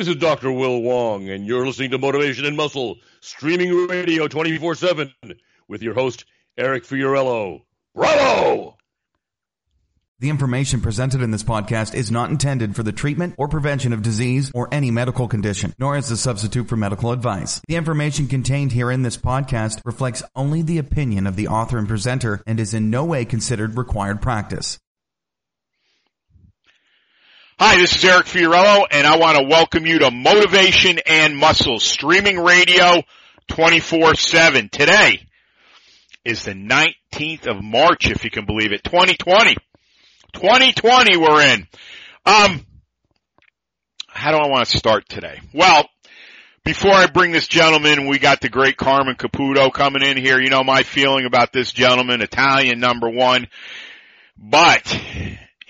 This is Dr. Will Wong, and you're listening to Motivation and Muscle, streaming radio 24 7 with your host, Eric Fiorillo. Bravo! The information presented in this podcast is not intended for the treatment or prevention of disease or any medical condition, nor is a substitute for medical advice. The information contained here in this podcast reflects only the opinion of the author and presenter and is in no way considered required practice. Hi, this is Eric Fiorillo, and I want to welcome you to Motivation and Muscle streaming radio 24-7. Today is the 19th of March, if you can believe it, 2020. 2020 we're in. Um, how do I want to start today? Well, before I bring this gentleman, we got the great Carmen Caputo coming in here. You know my feeling about this gentleman, Italian number one. But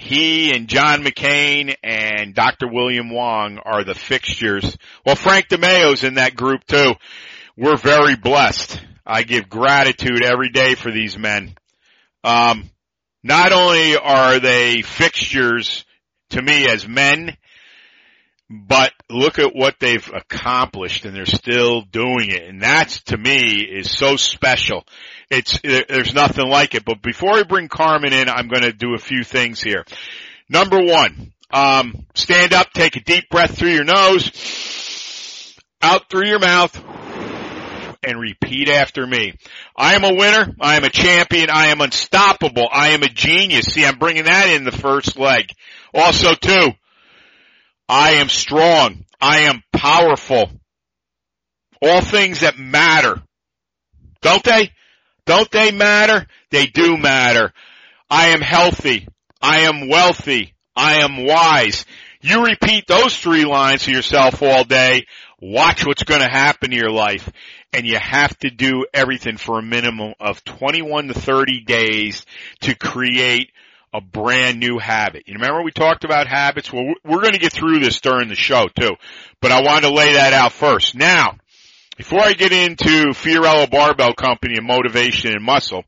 he and John McKean and Dr. William Wong are the fixtures. Well, Frank DeMeo's in that group too. We're very blessed. I give gratitude every day for these men. Um, not only are they fixtures to me as men, but look at what they've accomplished and they're still doing it. And that's to me is so special. It's, there's nothing like it. But before I bring Carmen in, I'm going to do a few things here. Number one, um, stand up, take a deep breath through your nose, out through your mouth, and repeat after me. I am a winner. I am a champion. I am unstoppable. I am a genius. See, I'm bringing that in the first leg. Also too, I am strong. I am powerful. All things that matter. Don't they? Don't they matter? They do matter. I am healthy. I am wealthy. I am wise. You repeat those three lines to yourself all day. Watch what's going to happen to your life. And you have to do everything for a minimum of 21 to 30 days to create a brand new habit. You remember we talked about habits? Well, we're going to get through this during the show too, but I wanted to lay that out first. Now, before I get into Fiorillo Barbell Company and motivation and muscle,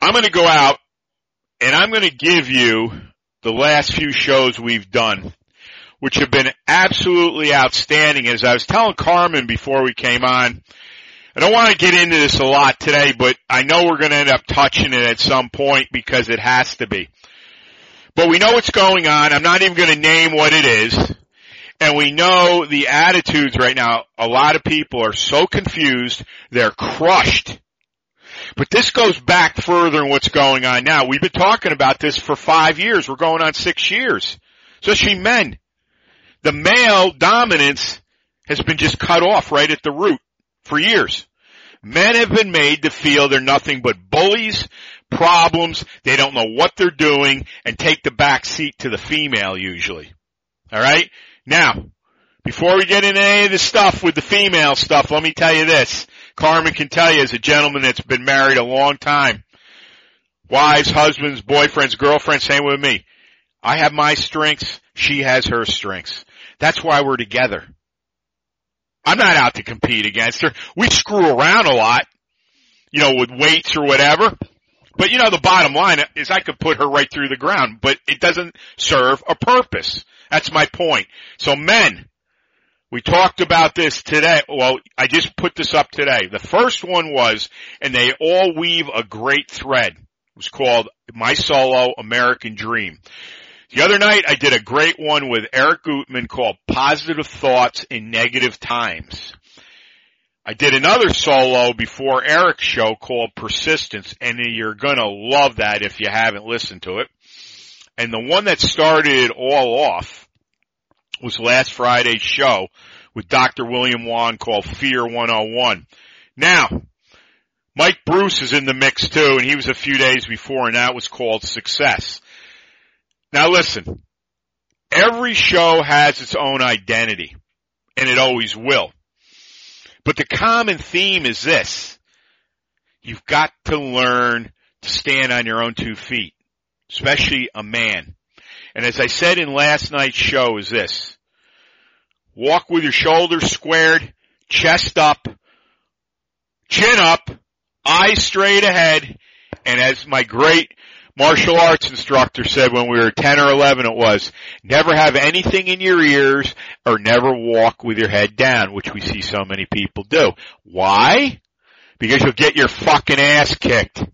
I'm going to go out and I'm going to give you the last few shows we've done, which have been absolutely outstanding. As I was telling Carmen before we came on, I don't want to get into this a lot today, but I know we're going to end up touching it at some point because it has to be. But we know what's going on. I'm not even going to name what it is. And we know the attitudes right now. A lot of people are so confused. They're crushed. But this goes back further than what's going on now. We've been talking about this for five years. We're going on six years. Especially men. The male dominance has been just cut off right at the root for years. Men have been made to feel they're nothing but bullies, problems, they don't know what they're doing, and take the back seat to the female usually. Alright? Now, before we get into any of the stuff with the female stuff, let me tell you this. Carmen can tell you as a gentleman that's been married a long time. Wives, husbands, boyfriends, girlfriends, same with me. I have my strengths, she has her strengths. That's why we're together. I'm not out to compete against her. We screw around a lot, you know, with weights or whatever. But you know, the bottom line is I could put her right through the ground, but it doesn't serve a purpose. That's my point. So men, we talked about this today. Well, I just put this up today. The first one was, and they all weave a great thread. It was called My Solo American Dream. The other night I did a great one with Eric Gutman called Positive Thoughts in Negative Times. I did another solo before Eric's show called Persistence and you're gonna love that if you haven't listened to it. And the one that started it all off was last Friday's show with Dr. William Wong called Fear 101. Now, Mike Bruce is in the mix too and he was a few days before and that was called Success. Now listen, every show has its own identity, and it always will. But the common theme is this. You've got to learn to stand on your own two feet, especially a man. And as I said in last night's show is this. Walk with your shoulders squared, chest up, chin up, eyes straight ahead, and as my great martial arts instructor said when we were 10 or 11 it was, never have anything in your ears or never walk with your head down, which we see so many people do. Why? Because you'll get your fucking ass kicked.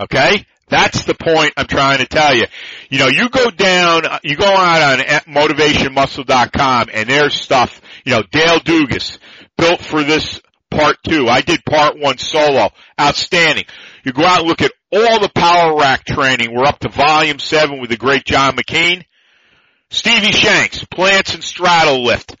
Okay? That's the point I'm trying to tell you. You know, you go down, uh, you go out on motivationmuscle.com and there's stuff, you know, Dale Dugas, built for this part two. I did part one solo. Outstanding. You go out and look at all the power rack training. We're up to volume seven with the great John McKean. Stevie Shanks, plants and straddle lift.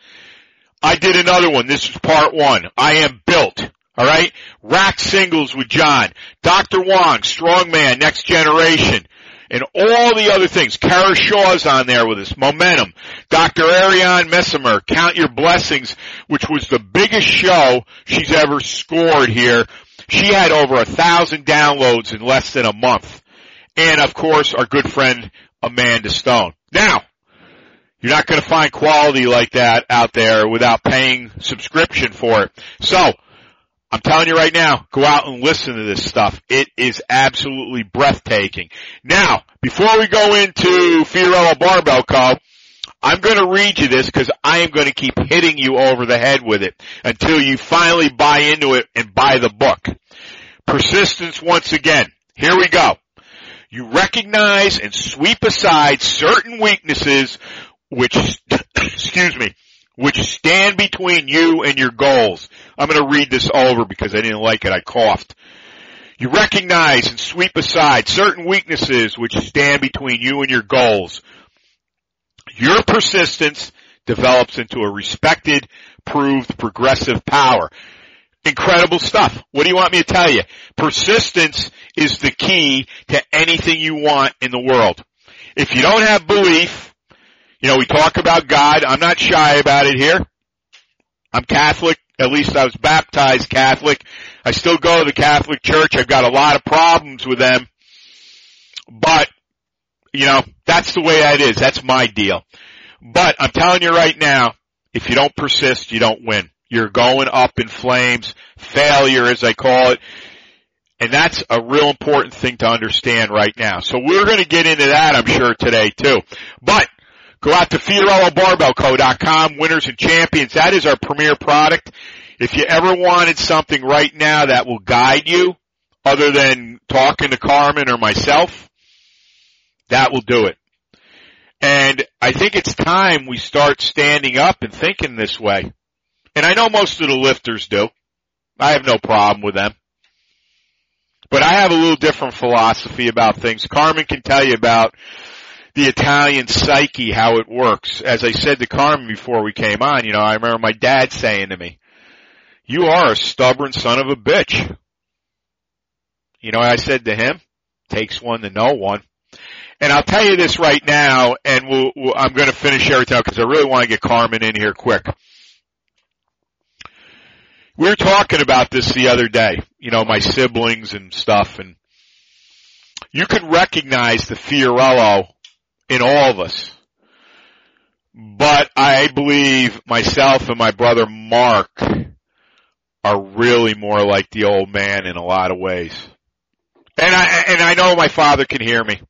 I did another one. This is part one. I am built. All right. Rack singles with John. Dr. Wong, strongman, next generation. And all the other things. Kara Shaw's on there with us. Momentum. Dr. Ariane Messimer, Count Your Blessings, which was the biggest show she's ever scored here. She had over a thousand downloads in less than a month. And of course, our good friend Amanda Stone. Now, you're not going to find quality like that out there without paying subscription for it. So, I'm telling you right now, go out and listen to this stuff. It is absolutely breathtaking. Now, before we go into Fiorillo Barbell Co., I'm going to read you this because I am going to keep hitting you over the head with it until you finally buy into it and buy the book. Persistence once again. Here we go. You recognize and sweep aside certain weaknesses which, excuse me, which stand between you and your goals. I'm going to read this over because I didn't like it. I coughed. You recognize and sweep aside certain weaknesses which stand between you and your goals. Your persistence develops into a respected, proved progressive power. Incredible stuff. What do you want me to tell you? Persistence is the key to anything you want in the world. If you don't have belief, you know, we talk about God. I'm not shy about it here. I'm Catholic. At least I was baptized Catholic. I still go to the Catholic Church. I've got a lot of problems with them. But, you know, that's the way that is. That's my deal. But I'm telling you right now, if you don't persist, you don't win. You're going up in flames. Failure, as I call it. And that's a real important thing to understand right now. So we're going to get into that, I'm sure, today too. But Go out to FiorilloBarbellCo.com, winners and champions. That is our premier product. If you ever wanted something right now that will guide you, other than talking to Carmen or myself, that will do it. And I think it's time we start standing up and thinking this way. And I know most of the lifters do. I have no problem with them. But I have a little different philosophy about things. Carmen can tell you about the Italian psyche, how it works. As I said to Carmen before we came on, you know, I remember my dad saying to me, you are a stubborn son of a bitch. You know, I said to him, takes one to know one. And I'll tell you this right now, and we'll, we'll, I'm going to finish everything because I really want to get Carmen in here quick. We were talking about this the other day, you know, my siblings and stuff, and you can recognize the Fiorillo in all of us. But I believe myself and my brother Mark are really more like the old man in a lot of ways. And I, and I know my father can hear me,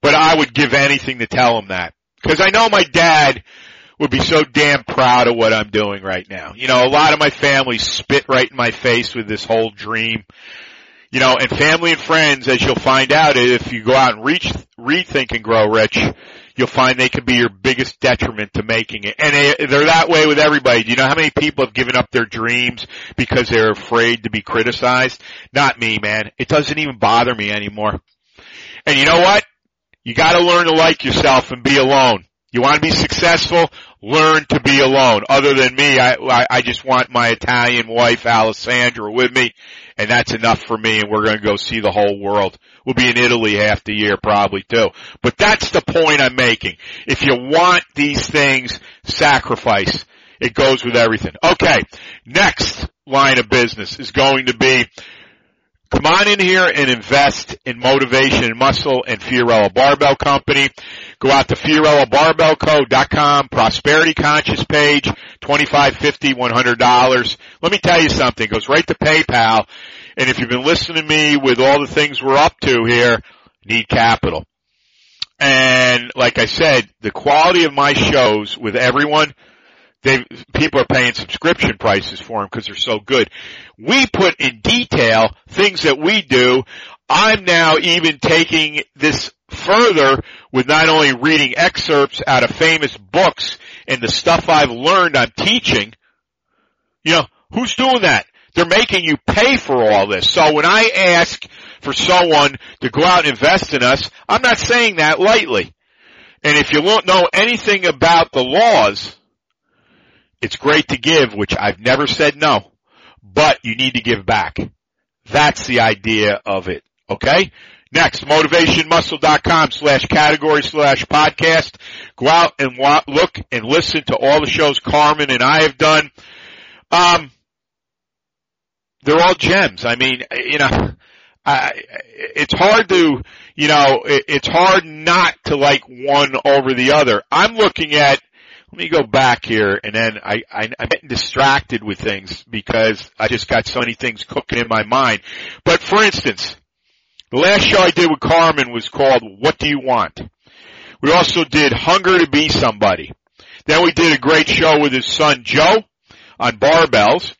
but I would give anything to tell him that. Cause I know my dad would be so damn proud of what I'm doing right now. You know, a lot of my family spit right in my face with this whole dream you know, and family and friends, as you'll find out, if you go out and reach, rethink and grow rich, you'll find they can be your biggest detriment to making it. And they, they're that way with everybody. Do you know how many people have given up their dreams because they're afraid to be criticized? Not me, man. It doesn't even bother me anymore. And you know what? You gotta learn to like yourself and be alone. You want to be successful? Learn to be alone. Other than me, I, I, I just want my Italian wife, Alessandra, with me and that's enough for me and we're going to go see the whole world. We'll be in Italy half the year probably too. But that's the point I'm making. If you want these things, sacrifice. It goes with everything. Okay. Next line of business is going to be come on in here and invest in motivation and muscle and Fiorillo Barbell Company. Go out to FiorilloBarbellCo.com, prosperity conscious page, $25, $50, $100. Let me tell you something. It goes right to PayPal. And if you've been listening to me with all the things we're up to here, need capital. And like I said, the quality of my shows with everyone, they people are paying subscription prices for them because they're so good. We put in detail things that we do. I'm now even taking this further with not only reading excerpts out of famous books and the stuff I've learned I'm teaching. You know, who's doing that? They're making you pay for all this. So when I ask for someone to go out and invest in us, I'm not saying that lightly. And if you won't know anything about the laws, it's great to give, which I've never said no, but you need to give back. That's the idea of it. Okay? Next, motivationmuscle.com slash category slash podcast. Go out and look and listen to all the shows Carmen and I have done. Um, they're all gems. I mean, you know, I, it's hard to, you know, it, it's hard not to like one over the other. I'm looking at, let me go back here and then I, I, I'm getting distracted with things because I just got so many things cooking in my mind. But for instance, the last show I did with Carmen was called What Do You Want? We also did Hunger to Be Somebody. Then we did a great show with his son Joe on barbells.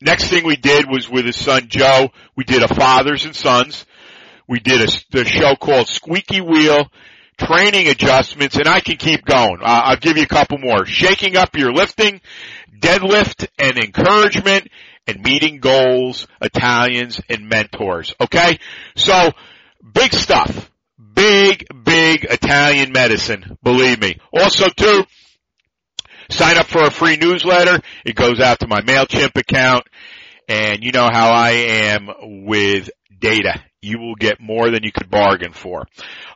Next thing we did was with his son Joe, we did a fathers and sons. We did a, a show called Squeaky Wheel, training adjustments, and I can keep going. Uh, I'll give you a couple more. Shaking up your lifting, deadlift and encouragement, and meeting goals, Italians, and mentors. Okay? So, big stuff. Big, big Italian medicine, believe me. Also too, Sign up for a free newsletter. It goes out to my MailChimp account. And you know how I am with data. You will get more than you could bargain for.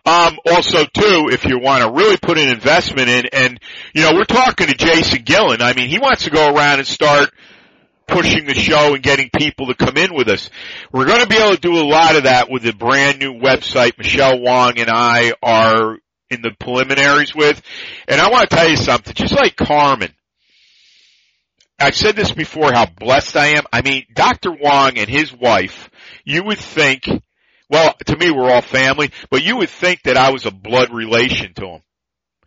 Um, also too, if you want to really put an investment in, and you know, we're talking to Jason Gillen. I mean, he wants to go around and start pushing the show and getting people to come in with us. We're going to be able to do a lot of that with the brand new website Michelle Wong and I are in the preliminaries with. And I want to tell you something, just like Carmen. I've said this before how blessed I am. I mean, Dr. Wong and his wife, you would think, well, to me we're all family, but you would think that I was a blood relation to him.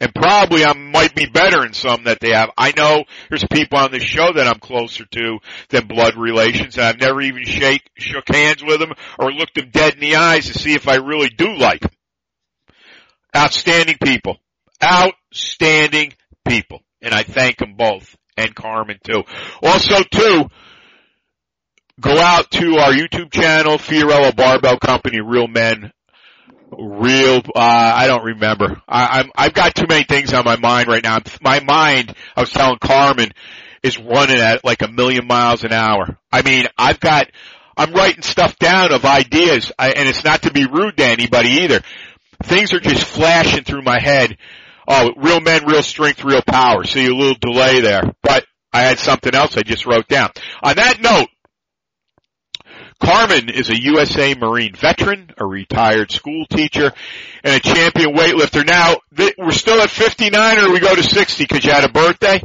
And probably I might be better in some that they have. I know there's people on this show that I'm closer to than blood relations and I've never even shake, shook hands with them or looked them dead in the eyes to see if I really do like them. Outstanding people. Outstanding people. And I thank them both. And Carmen too. Also too, go out to our YouTube channel, Fiorillo Barbell Company, Real Men, Real, uh, I don't remember. I, I'm, I've got too many things on my mind right now. My mind, I was telling Carmen, is running at like a million miles an hour. I mean, I've got, I'm writing stuff down of ideas, I, and it's not to be rude to anybody either things are just flashing through my head. Oh, real men, real strength, real power. See a little delay there, but I had something else I just wrote down. On that note, Carmen is a USA Marine veteran, a retired school teacher, and a champion weightlifter. Now, th- we're still at 59 or we go to 60 because you had a birthday?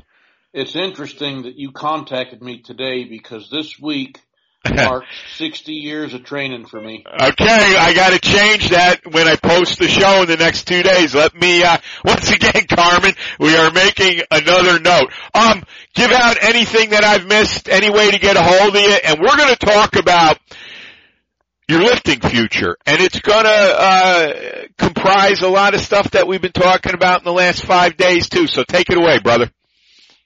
It's interesting that you contacted me today because this week Mark, 60 years of training for me. Okay, I gotta change that when I post the show in the next two days. Let me, uh, once again, Carmen, we are making another note. Um, give out anything that I've missed, any way to get a hold of you, and we're gonna talk about your lifting future, and it's gonna, uh, comprise a lot of stuff that we've been talking about in the last five days too, so take it away, brother.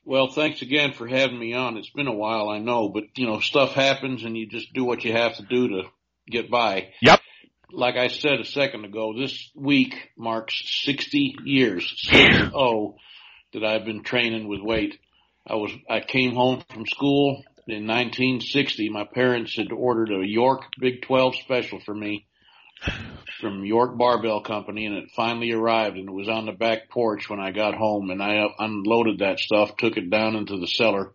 Well, thanks again for having me on. It's been a while, I know, but you know, stuff happens and you just do what you have to do to get by. Yep. Like I said a second ago, this week marks 60 years, 60, that I've been training with weight. I was, I came home from school in 1960. My parents had ordered a York Big 12 special for me from York Barbell Company and it finally arrived and it was on the back porch when I got home and I unloaded that stuff, took it down into the cellar.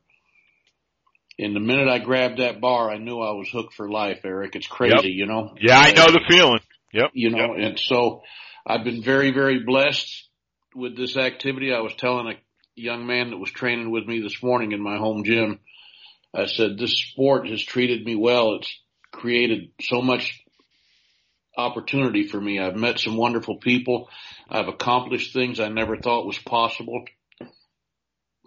And the minute I grabbed that bar, I knew I was hooked for life, Eric. It's crazy, yep. you know? Yeah, I know the feeling. Yep. You know, yep. and so I've been very, very blessed with this activity. I was telling a young man that was training with me this morning in my home gym. I said, this sport has treated me well. It's created so much opportunity for me. I've met some wonderful people. I've accomplished things I never thought was possible.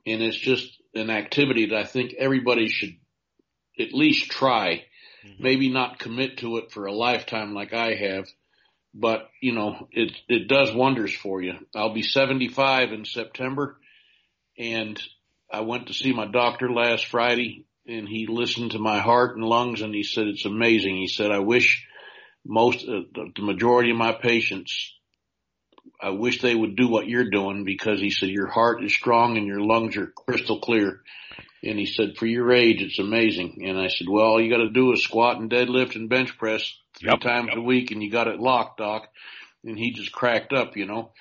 And it's just an activity that I think everybody should at least try. Mm-hmm. Maybe not commit to it for a lifetime like I have, but you know, it, it does wonders for you. I'll be 75 in September and I went to see my doctor last Friday and he listened to my heart and lungs and he said, it's amazing. He said, I wish most, uh, the majority of my patients, I wish they would do what you're doing because he said, your heart is strong and your lungs are crystal clear. And he said, for your age, it's amazing. And I said, well, all you got to do is squat and deadlift and bench press three yep, times yep. a week and you got it locked, doc. And he just cracked up, you know,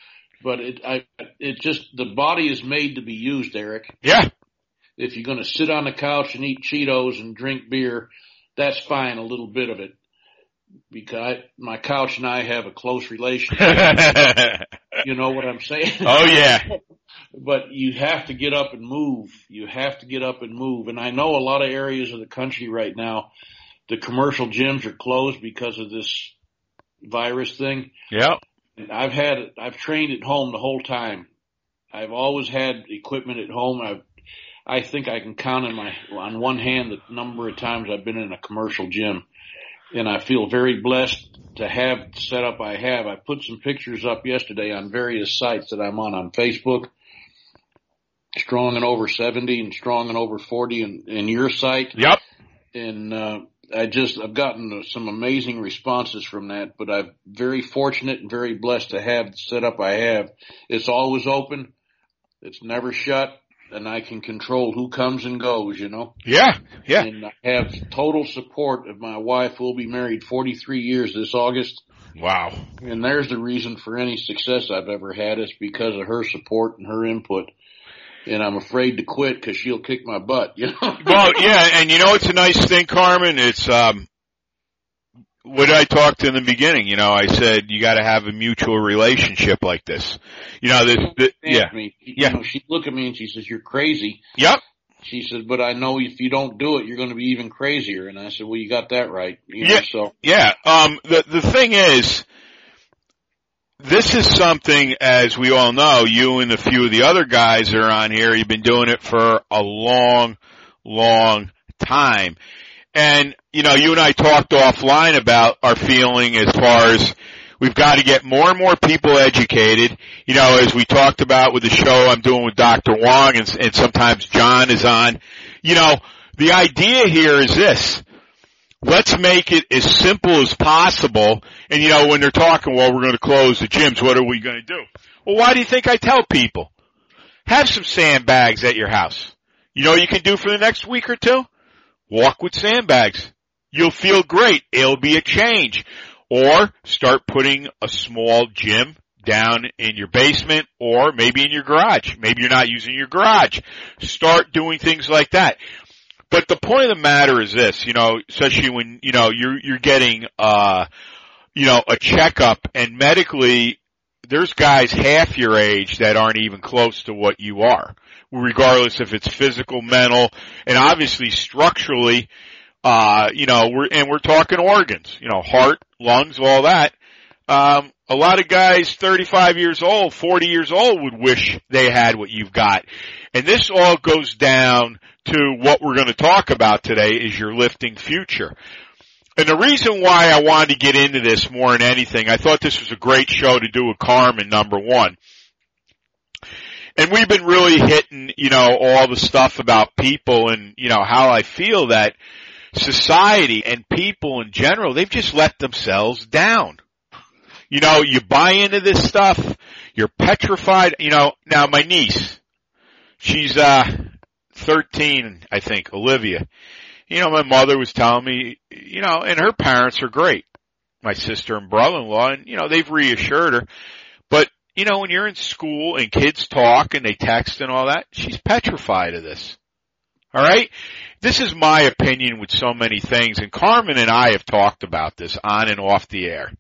but it, I, it just, the body is made to be used, Eric. Yeah. If you're going to sit on the couch and eat Cheetos and drink beer, that's fine, a little bit of it. Because I, my couch and I have a close relationship. you know what I'm saying? Oh yeah. but you have to get up and move. You have to get up and move. And I know a lot of areas of the country right now, the commercial gyms are closed because of this virus thing. Yeah. I've had, I've trained at home the whole time. I've always had equipment at home. I've, I think I can count on my, on one hand the number of times I've been in a commercial gym. And I feel very blessed to have the setup I have. I put some pictures up yesterday on various sites that I'm on on Facebook strong and over 70 and strong and over 40 in, in your site. Yep. And, uh, I just, I've gotten some amazing responses from that, but I'm very fortunate and very blessed to have the setup I have. It's always open. It's never shut and I can control who comes and goes, you know? Yeah, yeah. And I have total support of my wife. We'll be married 43 years this August. Wow. And there's the reason for any success I've ever had is because of her support and her input and I'm afraid to quit because she'll kick my butt. You know. well, yeah, and you know it's a nice thing, Carmen. It's um, what I talked in the beginning. You know, I said you got to have a mutual relationship like this. You know, this, this yeah, me. yeah. You know, She look at me and she says, "You're crazy." Yep. She said, "But I know if you don't do it, you're going to be even crazier." And I said, "Well, you got that right." You yeah. Know, so yeah. Um. The the thing is this is something, as we all know, you and a few of the other guys that are on here, you've been doing it for a long, long time. And, you know, you and I talked offline about our feeling as far as we've got to get more and more people educated. You know, as we talked about with the show I'm doing with Dr. Wong and, and sometimes John is on, you know, the idea here is this let's make it as simple as possible. And you know, when they're talking, well, we're going to close the gyms, what are we going to do? Well, why do you think I tell people? Have some sandbags at your house. You know what you can do for the next week or two? Walk with sandbags. You'll feel great. It'll be a change. Or start putting a small gym down in your basement or maybe in your garage. Maybe you're not using your garage. Start doing things like that. But the point of the matter is this, you know, especially when, you know, you're, you're getting, uh, you know, a checkup and medically there's guys half your age that aren't even close to what you are, regardless if it's physical, mental, and obviously structurally, uh, you know, we're, and we're talking organs, you know, heart, lungs, all that. Um, a lot of guys 35 years old, 40 years old would wish they had what you've got. And this all goes down to what we're going to talk about today is your lifting future. And the reason why I wanted to get into this more than anything, I thought this was a great show to do with Carmen, number one. And we've been really hitting, you know, all the stuff about people and, you know, how I feel that society and people in general, they've just let themselves down. You know, you buy into this stuff, you're petrified, you know, now my niece, she's, uh, 13, I think, Olivia. You know, my mother was telling me, you know, and her parents are great. My sister and brother-in-law, and you know, they've reassured her. You know, when you're in school and kids talk and they text and all that, she's petrified of this. Alright? This is my opinion with so many things, and Carmen and I have talked about this on and off the air.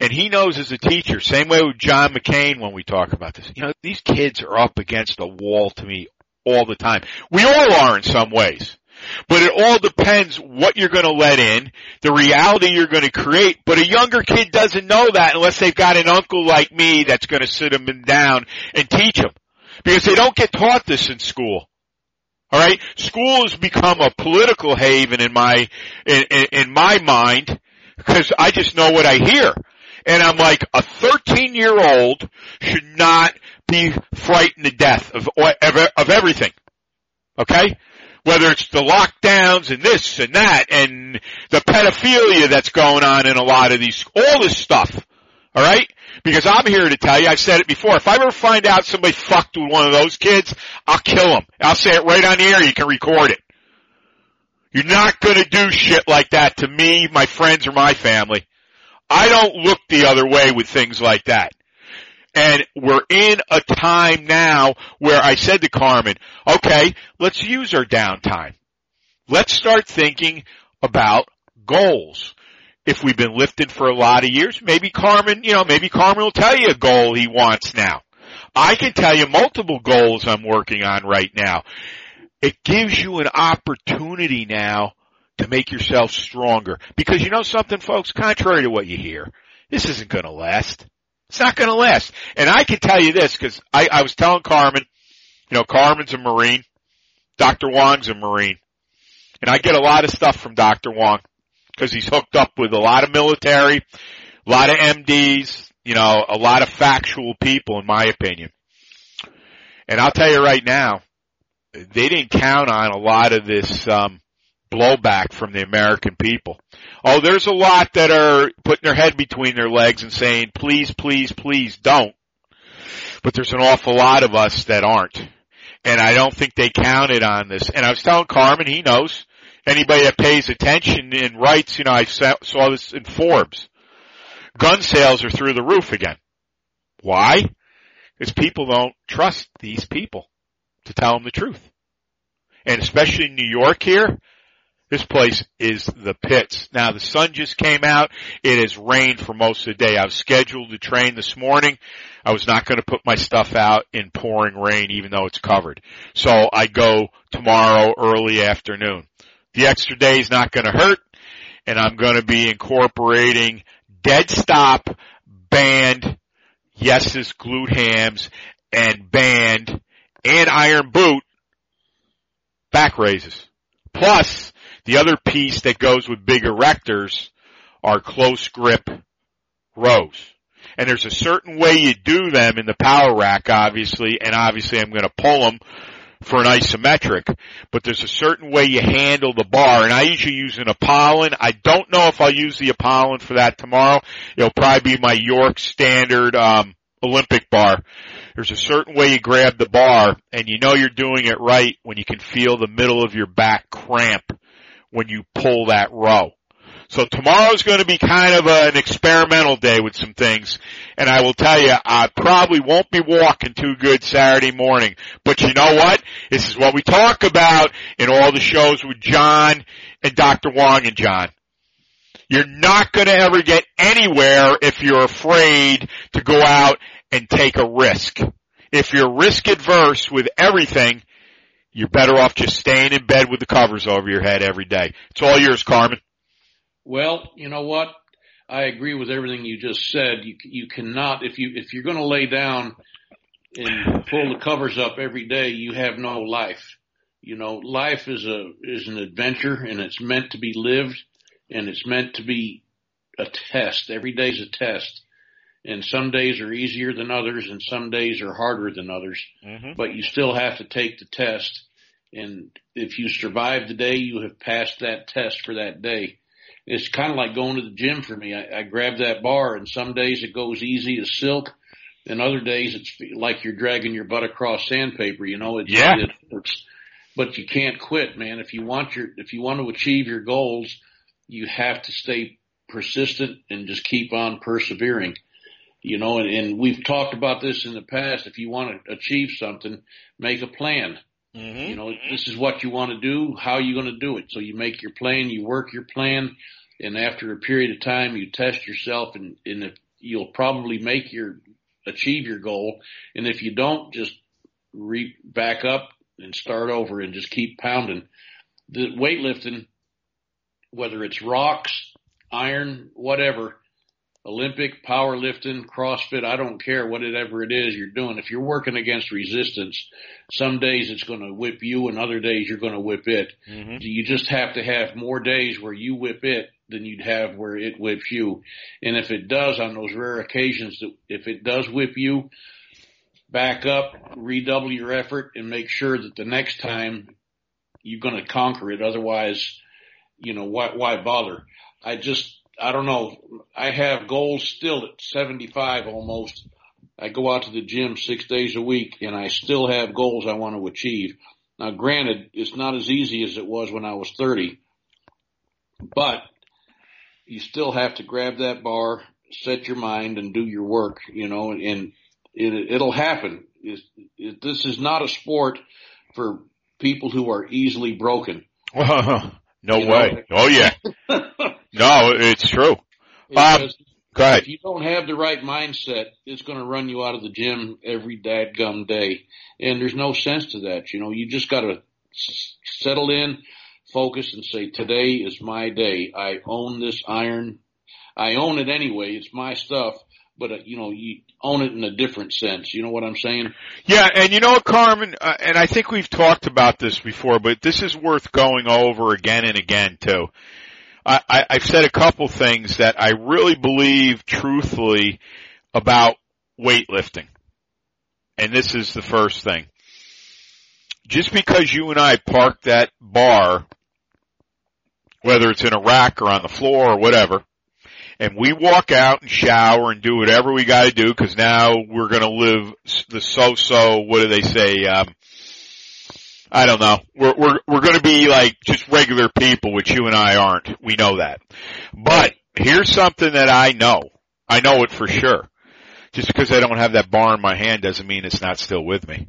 And he knows as a teacher, same way with John McKean when we talk about this. You know, these kids are up against a wall to me all the time. We all are in some ways. But it all depends what you're going to let in, the reality you're going to create. But a younger kid doesn't know that unless they've got an uncle like me that's going to sit them down and teach them. Because they don't get taught this in school. Alright? School has become a political haven in my, in, in, in my mind because I just know what I hear. And I'm like, a 13 year old should not be frightened to death of, of everything. Okay? Whether it's the lockdowns and this and that and the pedophilia that's going on in a lot of these, all this stuff. Alright? Because I'm here to tell you, I've said it before, if I ever find out somebody fucked with one of those kids, I'll kill them. I'll say it right on the air, you can record it. You're not gonna do shit like that to me, my friends, or my family. I don't look the other way with things like that. And we're in a time now where I said to Carmen, okay, let's use our downtime. Let's start thinking about goals. If we've been lifting for a lot of years, maybe Carmen, you know, maybe Carmen will tell you a goal he wants now. I can tell you multiple goals I'm working on right now. It gives you an opportunity now to make yourself stronger. Because you know something folks, contrary to what you hear, this isn't gonna last. It's not going to last. And I can tell you this because I, I was telling Carmen, you know, Carmen's a Marine. Dr. Wong's a Marine. And I get a lot of stuff from Dr. Wong because he's hooked up with a lot of military, a lot of MDs, you know, a lot of factual people in my opinion. And I'll tell you right now, they didn't count on a lot of this, um, blowback from the American people. Oh, there's a lot that are putting their head between their legs and saying, please, please, please don't. But there's an awful lot of us that aren't. And I don't think they counted on this. And I was telling Carmen, he knows. Anybody that pays attention and writes, you know, I saw this in Forbes. Gun sales are through the roof again. Why? Because people don't trust these people to tell them the truth. And especially in New York here, this place is the pits. Now the sun just came out. It has rained for most of the day. I was scheduled to train this morning. I was not going to put my stuff out in pouring rain even though it's covered. So I go tomorrow early afternoon. The extra day is not going to hurt and I'm going to be incorporating dead stop, band, yeses, glute hams, and band, and iron boot back raises. Plus, the other piece that goes with big erectors are close grip rows. And there's a certain way you do them in the power rack, obviously, and obviously I'm going to pull them for an isometric, but there's a certain way you handle the bar, and I usually use an Apollon. I don't know if I'll use the Apollon for that tomorrow. It'll probably be my York standard, um, Olympic bar. There's a certain way you grab the bar, and you know you're doing it right when you can feel the middle of your back cramp when you pull that row. So tomorrow's going to be kind of an experimental day with some things. And I will tell you, I probably won't be walking too good Saturday morning. But you know what? This is what we talk about in all the shows with John and Dr. Wong and John. You're not going to ever get anywhere if you're afraid to go out and take a risk. If you're risk adverse with everything, you're better off just staying in bed with the covers over your head every day. It's all yours, Carmen. Well, you know what? I agree with everything you just said. You you cannot if you if you're going to lay down and pull the covers up every day, you have no life. You know, life is a is an adventure and it's meant to be lived and it's meant to be a test. Every day's a test and some days are easier than others and some days are harder than others, mm-hmm. but you still have to take the test. And if you survive the day, you have passed that test for that day. It's kind of like going to the gym for me. I, I grab that bar and some days it goes easy as silk and other days it's like you're dragging your butt across sandpaper, you know, it, yeah. it hurts, but you can't quit, man. If you want your, if you want to achieve your goals, you have to stay persistent and just keep on persevering you know, and, and we've talked about this in the past. If you want to achieve something, make a plan. Mm-hmm. You know, this is what you want to do. How are you going to do it? So you make your plan, you work your plan, and after a period of time, you test yourself, and, and if you'll probably make your achieve your goal. And if you don't, just re back up and start over and just keep pounding. the weightlifting, whether it's rocks, iron, whatever, Olympic, powerlifting, CrossFit, I don't care whatever it is you're doing. If you're working against resistance, some days it's going to whip you and other days you're going to whip it. Mm-hmm. You just have to have more days where you whip it than you'd have where it whips you. And if it does on those rare occasions that if it does whip you, back up, redouble your effort and make sure that the next time you're going to conquer it. Otherwise, you know, why, why bother? I just, I don't know. I have goals still at 75 almost. I go out to the gym six days a week and I still have goals I want to achieve. Now granted, it's not as easy as it was when I was 30, but you still have to grab that bar, set your mind and do your work, you know, and it, it'll happen. It, it, this is not a sport for people who are easily broken. no you way. Know? Oh yeah. no, it's true. Um, go ahead. If you don't have the right mindset, it's going to run you out of the gym every dadgum day. And there's no sense to that. You know, you just got to settle in, focus and say, today is my day. I own this iron. I own it anyway. It's my stuff but uh, you know, you own it in a different sense. You know what I'm saying? Yeah, and you know what, Carmen, uh, and I think we've talked about this before, but this is worth going over again and again too. I, I've said a couple things that I really believe truthfully about weightlifting. And this is the first thing. Just because you and I park that bar, whether it's in a rack or on the floor or whatever, and we walk out and shower and do whatever we got to do because now we're to live the so-so. What do they say? Um, I don't know. We're we're we're going to be like just regular people, which you and I aren't. We know that. But here's something that I know. I know it for sure. Just because I don't have that bar in my hand doesn't mean it's not still with me.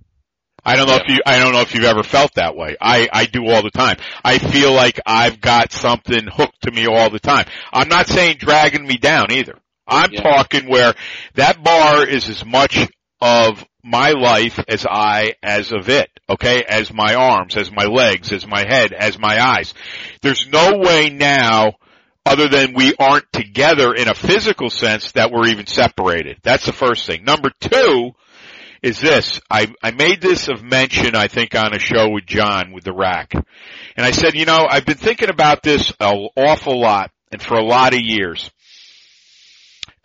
I don't know if you, I don't know if you've ever felt that way. I, I do all the time. I feel like I've got something hooked to me all the time. I'm not saying dragging me down either. I'm yeah. talking where that bar is as much of my life as I as of it, okay? As my arms, as my legs, as my head, as my eyes. There's no way now other than we aren't together in a physical sense that we're even separated. That's the first thing. Number two, is this. I, I made this of mention, I think, on a show with John with the rack. And I said, you know, I've been thinking about this an awful lot and for a lot of years.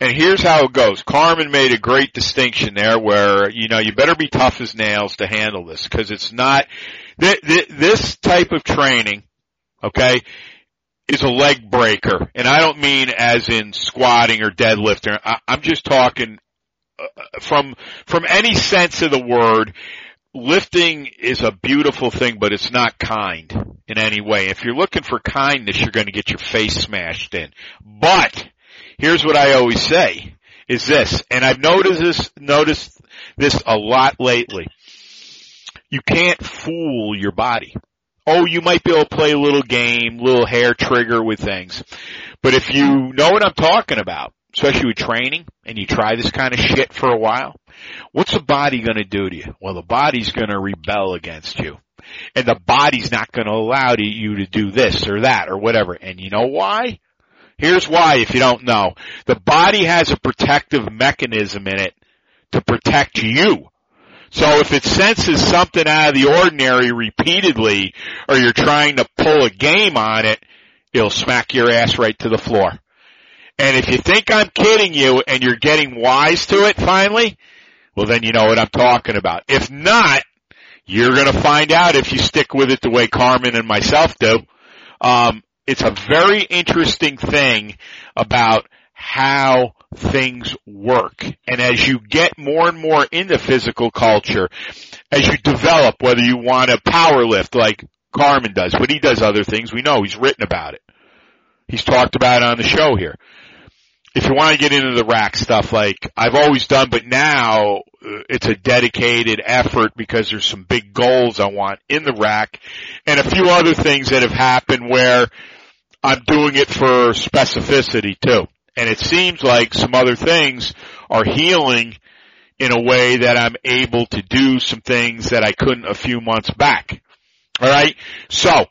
And here's how it goes. Carmen made a great distinction there where, you know, you better be tough as nails to handle this because it's not, th- th- this type of training, okay, is a leg breaker. And I don't mean as in squatting or deadlifting. I- I'm just talking uh, from from any sense of the word, lifting is a beautiful thing, but it's not kind in any way. If you're looking for kindness, you're going to get your face smashed in. But here's what I always say is this, and I've noticed this, noticed this a lot lately. You can't fool your body. Oh, you might be able to play a little game, little hair trigger with things. But if you know what I'm talking about, especially with training, and you try this kind of shit for a while, what's the body to do to you? Well, the body's to rebel against you. And the body's not to allow you to do this or that or whatever. And you know why? Here's why if you don't know. The body has a protective mechanism in it to protect you. So if it senses something out of the ordinary repeatedly or you're trying to pull a game on it, it'll smack your ass right to the floor. And if you think I'm kidding you and you're getting wise to it finally, well then you know what I'm talking about. If not, you're gonna find out if you stick with it the way Carmen and myself do. Um, it's a very interesting thing about how things work. And as you get more and more into physical culture, as you develop, whether you want to power lift like Carmen does, but he does other things, we know he's written about it. He's talked about it on the show here if you want to get into the rack stuff, like I've always done, but now uh, it's a dedicated effort because there's some big goals I want in the rack and a few other things that have happened where I'm doing it for specificity too. And it seems like some other things are healing in a way that I'm able to do some things that I couldn't a few months back. Alright? So,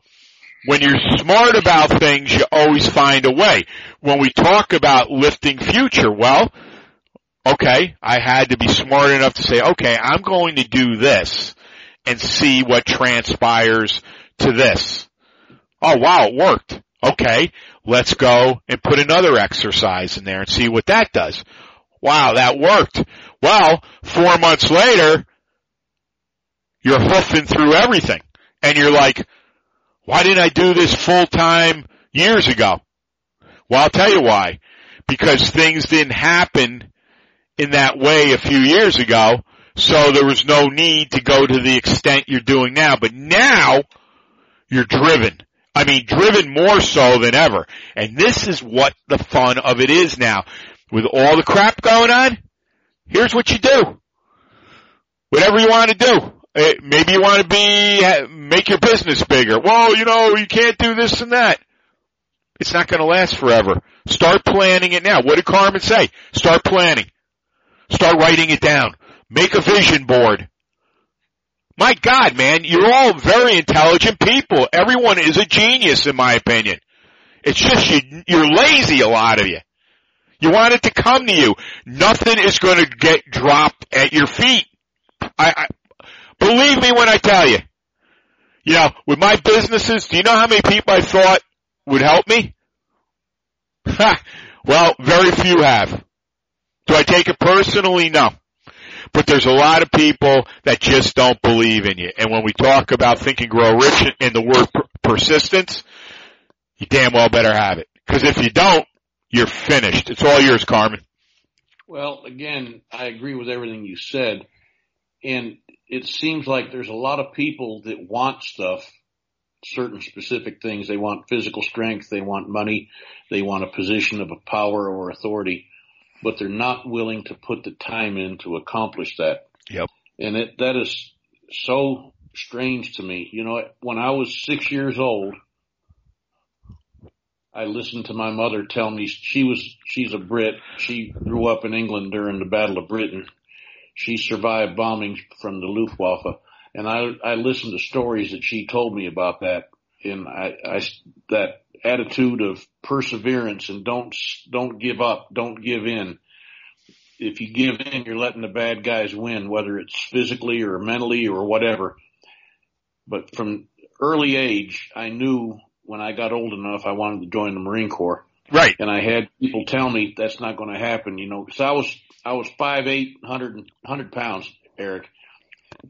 when you're smart about things, you always find a way. When we talk about lifting future, well, okay, I had to be smart enough to say, okay, I'm going to do this and see what transpires to this. Oh wow, it worked. Okay, let's go and put another exercise in there and see what that does. Wow, that worked. Well, four months later, you're hoofing through everything and you're like, why didn't I do this full time years ago? Well, I'll tell you why. Because things didn't happen in that way a few years ago, so there was no need to go to the extent you're doing now. But now, you're driven. I mean, driven more so than ever. And this is what the fun of it is now. With all the crap going on, here's what you do. Whatever you want to do. Eh, maybe you want to be, make your business bigger. Well, you know, you can't do this and that. It's not going to last forever. Start planning it now. What did Carmen say? Start planning. Start writing it down. Make a vision board. My God, man, you're all very intelligent people. Everyone is a genius in my opinion. It's just you, you're lazy, a lot of you. You want it to come to you. Nothing is going to get dropped at your feet. I, I, Believe me when I tell you. You know, with my businesses, do you know how many people I thought would help me? well, very few have. Do I take it personally? No. But there's a lot of people that just don't believe in you. And when we talk about think and grow rich and the word persistence, you damn well better have it. Cause if you don't, you're finished. It's all yours, Carmen. Well, again, I agree with everything you said. And it seems like there's a lot of people that want stuff, certain specific things. They want physical strength, they want money, they want a position of a power or authority, but they're not willing to put the time in to accomplish that. Yep. And it, that is so strange to me. You know, when I was six years old, I listened to my mother tell me she was, she's a Brit. She grew up in England during the Battle of Britain she survived bombings from the Luftwaffe. And I, I listened to stories that she told me about that. And I, I, that attitude of perseverance and don't, don't give up, don't give in. If you give in, you're letting the bad guys win, whether it's physically or mentally or whatever. But from early age, I knew when I got old enough, I wanted to join the Marine Corps. Right. And I had people tell me that's not going to happen, you know, cause I was, I was five eight hundred hundred pounds, Eric.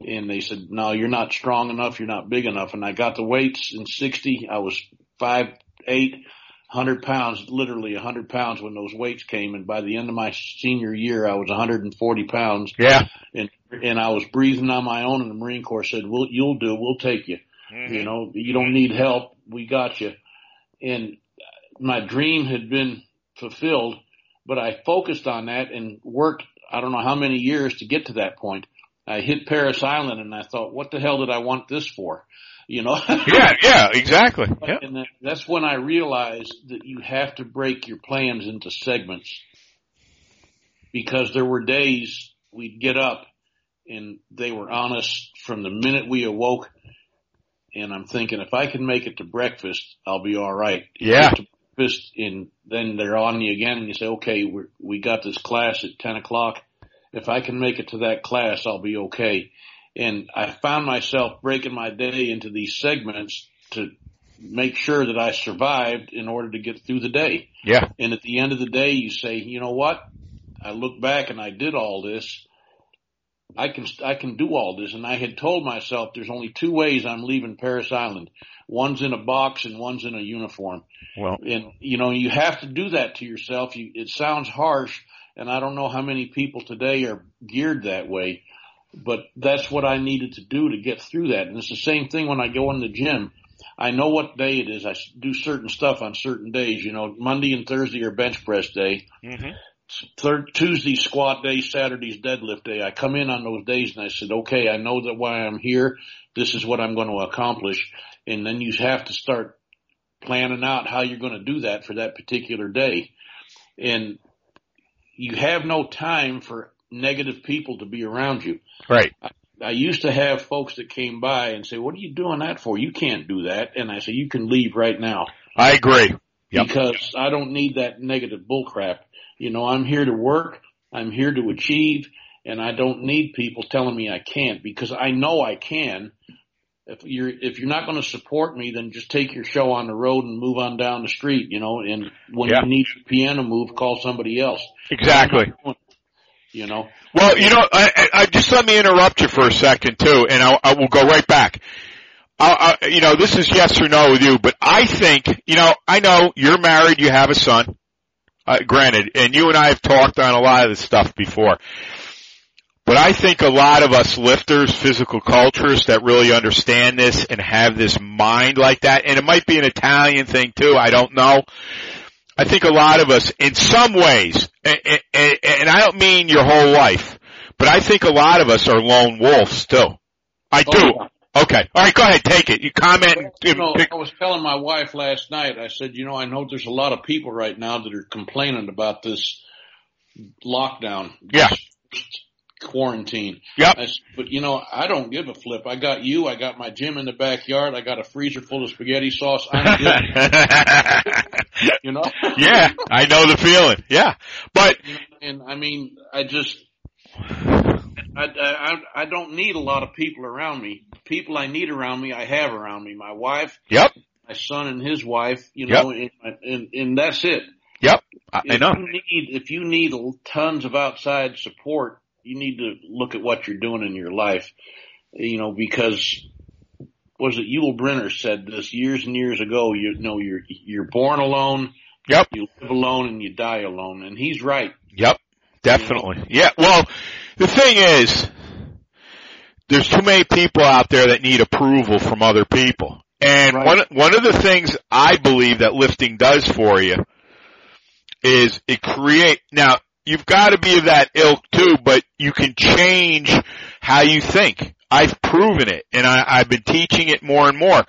And they said, no, you're not strong enough. You're not big enough. And I got the weights in 60. I was five, eight, hundred pounds, literally a hundred pounds when those weights came. And by the end of my senior year, I was 140 pounds. Yeah. And, and I was breathing on my own and the Marine Corps said, well, you'll do. We'll take you. Mm-hmm. You know, you don't need help. We got you. And my dream had been fulfilled, but I focused on that and worked, I don't know how many years to get to that point. I hit Parris Island and I thought, what the hell did I want this for? You know? yeah, yeah, exactly. Yeah. And that's when I realized that you have to break your plans into segments because there were days we'd get up and they were honest from the minute we awoke. And I'm thinking, if I can make it to breakfast, I'll be all right. Yeah breakfast and then they're on you again and you say, okay, we we got this class at 10 o'clock. If I can make it to that class, I'll be okay. And I found myself breaking my day into these segments to make sure that I survived in order to get through the day. Yeah. And at the end of the day, you say, you know what? I look back and I did all this. I can, I can do all this. And I had told myself there's only two ways I'm leaving Parris Island. One's in a box and one's in a uniform. Well, and you know, you have to do that to yourself. You, it sounds harsh and I don't know how many people today are geared that way, but that's what I needed to do to get through that. And it's the same thing when I go in the gym. I know what day it is. I do certain stuff on certain days. You know, Monday and Thursday are bench press day. Mm-hmm. Third Tuesday squat day, Saturday's deadlift day. I come in on those days and I said, okay, I know that why I'm here. This is what I'm going to accomplish and then you have to start planning out how you're going to do that for that particular day. And you have no time for negative people to be around you. Right. I I used to have folks that came by and say, "What are you doing that for? You can't do that." And I say, "You can leave right now." I agree. Yep. Because I don't need that negative bullcrap. You know, I'm here to work. I'm here to achieve, and I don't need people telling me I can't because I know I can. If you're if you're not going to support me, then just take your show on the road and move on down the street. You know, and when Yeah. you need a piano move, call somebody else. Exactly. You know, Well, you know, I, I, I just let me interrupt you for a second too, and I, I will go right back. I, I, you know, this is yes or no with you, but I think, you know, I know you're married, you have a son, uh, granted, and you and I have talked on a lot of this stuff before. But I think a lot of us lifters, physical culturists that really understand this and have this mind like that, and it might be an Italian thing too, I don't know. I think a lot of us, in some ways, and, and, and I don't mean your whole life, but I think a lot of us are lone wolves too. I do. Oh, Okay. All right. Go ahead. Take it. You comment. and- You know, I was telling my wife last night, I said, you know, I know there's a lot of people right now that are complaining about this lockdown. Yeah. Quarantine. Yep. I but you know, I don't give a flip. I got you. I got my gym in the backyard. I got a freezer full of spaghetti sauce. I'm good. you know? yeah. I know the feeling. Yeah. But and I mean, I just, I, I, I don't need a lot of people around me. People I need around me, I have around me. My wife, yep. my son and his wife, you know, and, and, and that's it. Yep. I, I If know. you need, if you need tons of outside support, you need to look at what you're doing in your life, you know, because was it Yul Brynner said this years and years ago, you know, you're, you're born alone, Yep. you live alone and you die alone. And he's right. Yep. Definitely. Yeah. Well, the thing is, there's too many people out there that need approval from other people. And Right. one, one of the things I believe that lifting does for you is it create, now you've got to be of that ilk too, but you can change how you think. I've proven it and I, I've been teaching it more and more.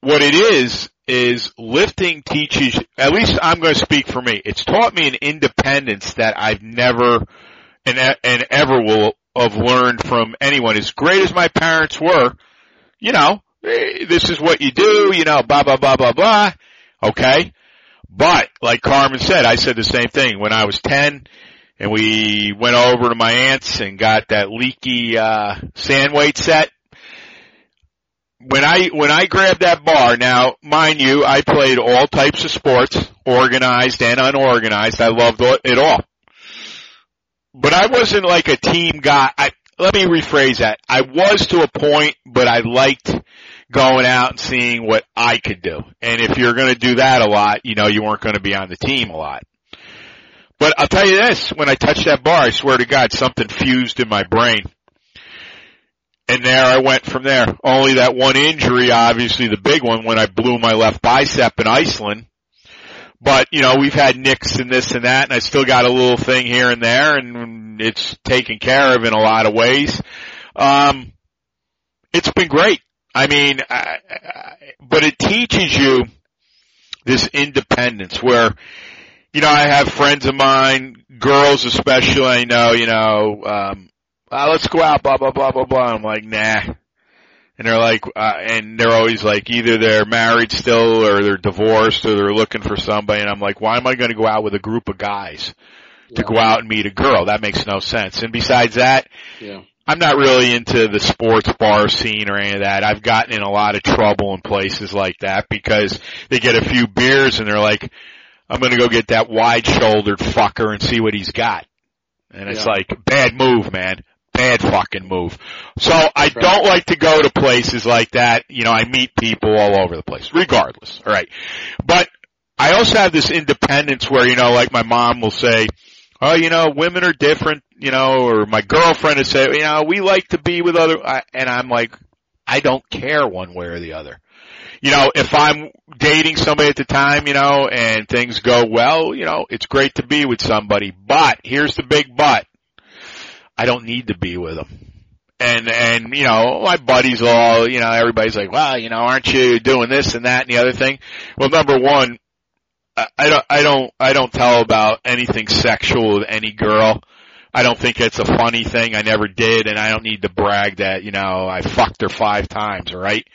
What it is, is lifting teaches, at least I'm going to speak for me, it's taught me an independence that I've never and, and ever will have learned from anyone. As great as my parents were, you know, eh, this is what you do, you know, blah, blah, blah, blah, blah. Okay. But like Carmen said, I said the same thing when I was 10 and we went over to my aunt's and got that leaky, uh, sand weight set. When I, when I grabbed that bar, now mind you, I played all types of sports, organized and unorganized. I loved it all. But I wasn't like a team guy. I, let me rephrase that. I was to a point, but I liked going out and seeing what I could do. And if you're going to do that a lot, you know, you weren't going to be on the team a lot. But I'll tell you this, when I touched that bar, I swear to God, something fused in my brain. And there I went from there. Only that one injury, obviously the big one, when I blew my left bicep in Iceland. But, you know, we've had nicks and this and that, and I still got a little thing here and there, and it's taken care of in a lot of ways. Um, it's been great. I mean, I, I, but it teaches you this independence where, you know, I have friends of mine, girls especially, I know, you know, um, uh, let's go out, blah, blah, blah, blah, blah. I'm like, nah. And they're like, uh, and they're always like, either they're married still or they're divorced or they're looking for somebody. And I'm like, why am I going to go out with a group of guys to go out and meet a girl? That makes no sense. And besides that, Yeah. I'm not really into the sports bar scene or any of that. I've gotten in a lot of trouble in places like that because they get a few beers and they're like, I'm gonna go get that wide shouldered fucker and see what he's got. And it's like, bad move, man. Bad fucking move. So I don't like to go to places like that. You know, I meet people all over the place, regardless. Alright. But I also have this independence where, you know, like my mom will say, oh, you know, women are different, you know, or my girlfriend would say, you know, we like to be with other, I- and I'm like, I don't care one way or the other. You know, if I'm dating somebody at the time, you know, and things go well, you know, it's great to be with somebody, but here's the big but. I don't need to be with them. And, and, you know, my buddies all, you know, everybody's like, well, you know, aren't you doing this and that and the other thing? Well, number one, I I don't, I don't, I don't tell about anything sexual with any girl. I don't think it's a funny thing. I never did, and I don't need to brag that you know I fucked her five times. All right.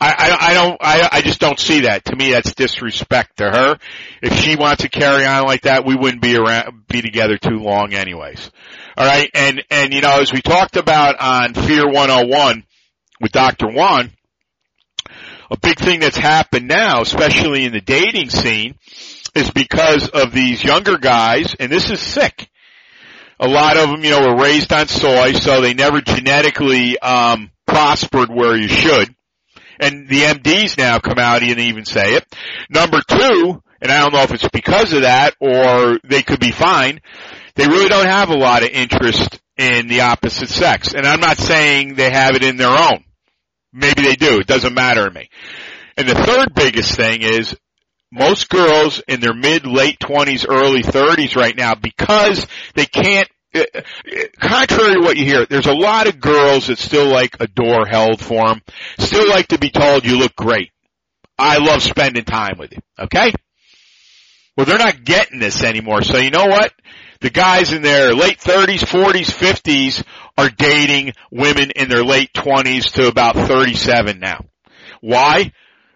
I, I, I don't, I, I just don't see that. To me, that's disrespect to her. If she wants to carry on like that, we wouldn't be around, be together too long anyways. Alright, and, and you know, as we talked about on Fear 101 with Dr. Juan, a big thing that's happened now, especially in the dating scene, is because of these younger guys, and this is sick. A lot of them, you know, were raised on soy, so they never genetically, um, prospered where you should and the MDs now come out and even say it. Number two, and I don't know if it's because of that or they could be fine, they really don't have a lot of interest in the opposite sex. And I'm not saying they have it in their own. Maybe they do. It doesn't matter to me. And the third biggest thing is most girls in their mid, late 20s, early 30s right now, because they can't uh, contrary to what you hear, there's a lot of girls that still like a door held for them, still like to be told you look great. I love spending time with you. Okay? Well, they're not getting this anymore. So you know what? The guys in their late 30s, 40s, 50s are dating women in their late 20s to about 37 now. Why?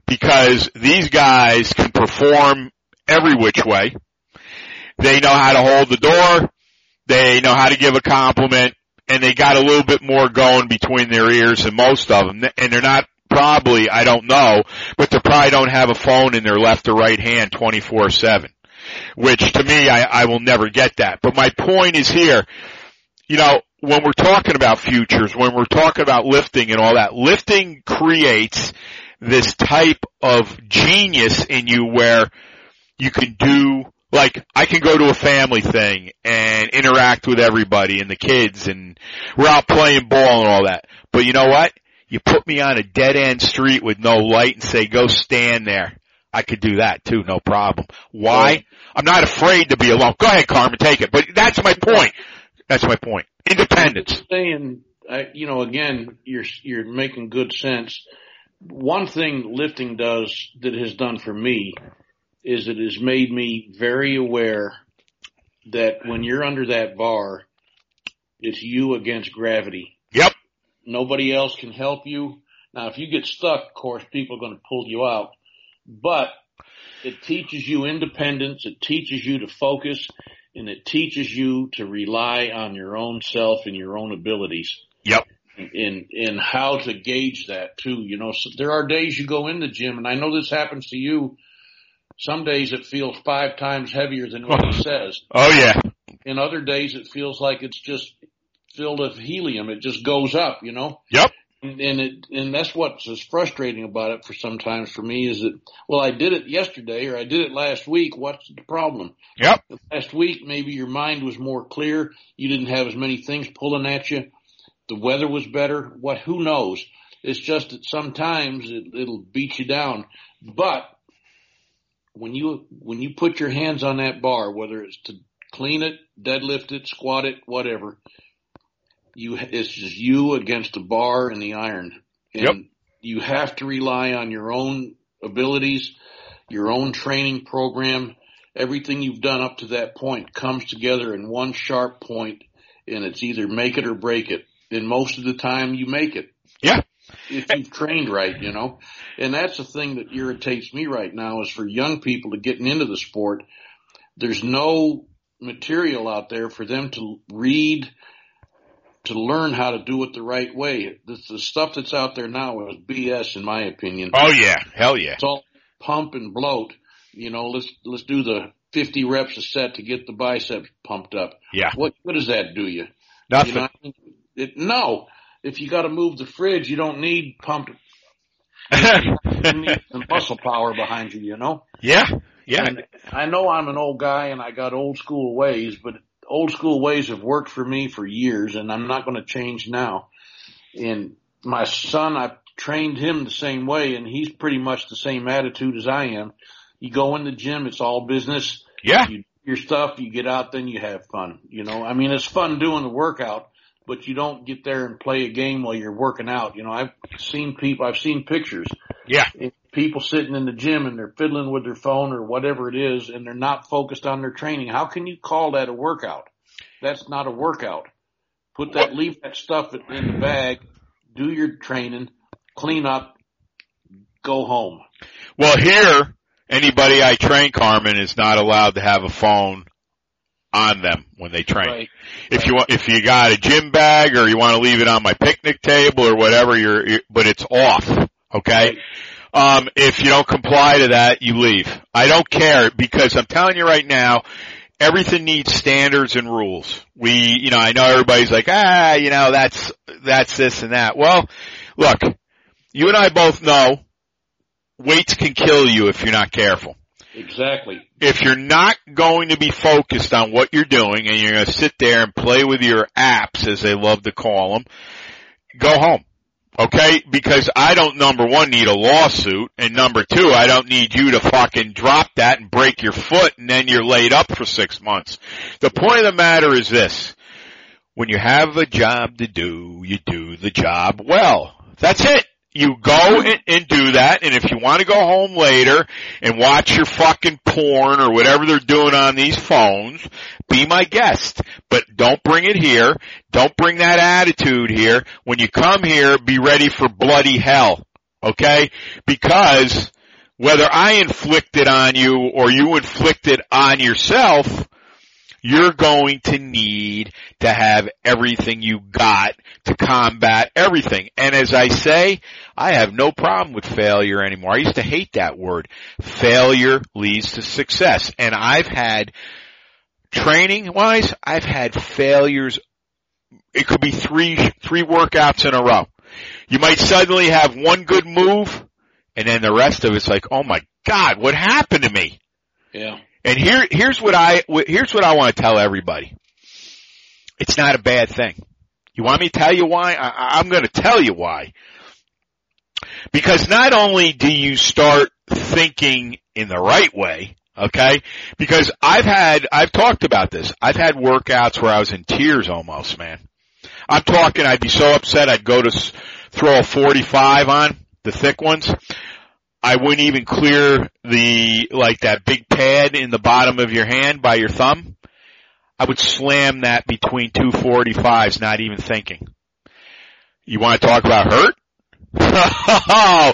Because these guys can perform every which way. They know how to hold the door. They know how to give a compliment and they got a little bit more going between their ears than most of them. And they're not probably, I don't know, but they probably don't have a phone in their left or right hand 24-7. Which to me, I, I will never get that. But my point is here, you know, when we're talking about futures, when we're talking about lifting and all that, lifting creates this type of genius in you where you can do like I can go to a family thing and interact with everybody and the kids and we're out playing ball and all that. But you know what? You put me on a dead end street with no light and say go stand there. I could do that too, no problem. Why? I'm not afraid to be alone. Go ahead, Carmen, take it. But that's my point. That's my point. Independence. Saying, uh, you know, again, you're you're making good sense. One thing lifting does that has done for me is it has made me very aware that when you're under that bar, it's you against gravity. Yep. Nobody else can help you. Now, if you get stuck, of course, people are going to pull you out, but it teaches you independence. It teaches you to focus and it teaches you to rely on your own self and your own abilities. Yep. In, in how to gauge that too. You know, so there are days you go in the gym and I know this happens to you some days it feels five times heavier than what it oh. says. Oh yeah. In other days it feels like it's just filled with helium. It just goes up, you know? Yep. And, and it, and that's what's as frustrating about it for sometimes for me is that, well, I did it yesterday or I did it last week. What's the problem? Yep. Last week, maybe your mind was more clear. You didn't have as many things pulling at you. The weather was better. What, who knows? It's just that sometimes it, it'll beat you down. But when you when you put your hands on that bar, whether it's to clean it, deadlift it, squat it, whatever, you it's just you against the bar and the iron, and yep. you have to rely on your own abilities, your own training program. Everything you've done up to that point comes together in one sharp point, and it's either make it or break it. And most of the time, you make it. Yeah if you've trained right, you know. And that's the thing that irritates me right now is for young people to getting into the sport. There's no material out there for them to read, to learn how to do it the right way. The, the stuff that's out there now is BS in my opinion. Oh yeah, hell yeah. It's all pump and bloat. You know, let's let's do the 50 reps a set to get the biceps pumped up. Yeah. What what does that do you? Nothing. You know, it, no, if you got to move the fridge, you don't need pumped. you need some muscle power behind you, you know. Yeah, yeah. And I know I'm an old guy and I got old school ways, but old school ways have worked for me for years, and I'm not going to change now. And my son, I trained him the same way, and he's pretty much the same attitude as I am. You go in the gym, it's all business. Yeah. You, your stuff, you get out, then you have fun. You know, I mean, it's fun doing the workout, but you don't get there and play a game while you're working out. You know, I've seen people, I've seen pictures. Yeah. People sitting in the gym and they're fiddling with their phone or whatever it is and they're not focused on their training. How can you call that a workout? That's not a workout. Put that, leave that stuff in the bag, do your training, clean up, go home. Well, here, anybody I train, Carmen, is not allowed to have a phone on them when they train. Right. If right. you want, if you got a gym bag or you want to leave it on my picnic table or whatever, you're, you're but it's off. Okay. Um, if you don't comply to that, you leave. I don't care because I'm telling you right now, everything needs standards and rules. We, you know, I know everybody's like, ah, you know, that's, that's this and that. Well, look, you and I both know weights can kill you if you're not careful. Exactly. If you're not going to be focused on what you're doing and you're going to sit there and play with your apps as they love to call them, go home. Okay? Because I don't number one need a lawsuit and number two, I don't need you to fucking drop that and break your foot and then you're laid up for six months. The point of the matter is this. When you have a job to do, you do the job well. That's it. You go and, and do that, and if you want to go home later and watch your fucking porn or whatever they're doing on these phones, be my guest. But don't bring it here. Don't bring that attitude here. When you come here, be ready for bloody hell. Okay? Because whether I inflict it on you or you inflict it on yourself, you're going to need to have everything you got to combat everything. And as I say, I have no problem with failure anymore. I used to hate that word. Failure leads to success. And I've had training wise, I've had failures. It could be three, three workouts in a row. You might suddenly have one good move and then the rest of it's like, oh my God, what happened to me? Yeah. And here, here's what I, here's what I want to tell everybody. It's not a bad thing. You want me to tell you why? I, I'm going to tell you why. Because not only do you start thinking in the right way, okay? Because I've had, I've talked about this. I've had workouts where I was in tears almost, man. I'm talking, I'd be so upset I'd go to throw a 45 on, the thick ones. I wouldn't even clear the, like that big pad in the bottom of your hand by your thumb. I would slam that between two 45s, not even thinking. You want to talk about hurt? Oh,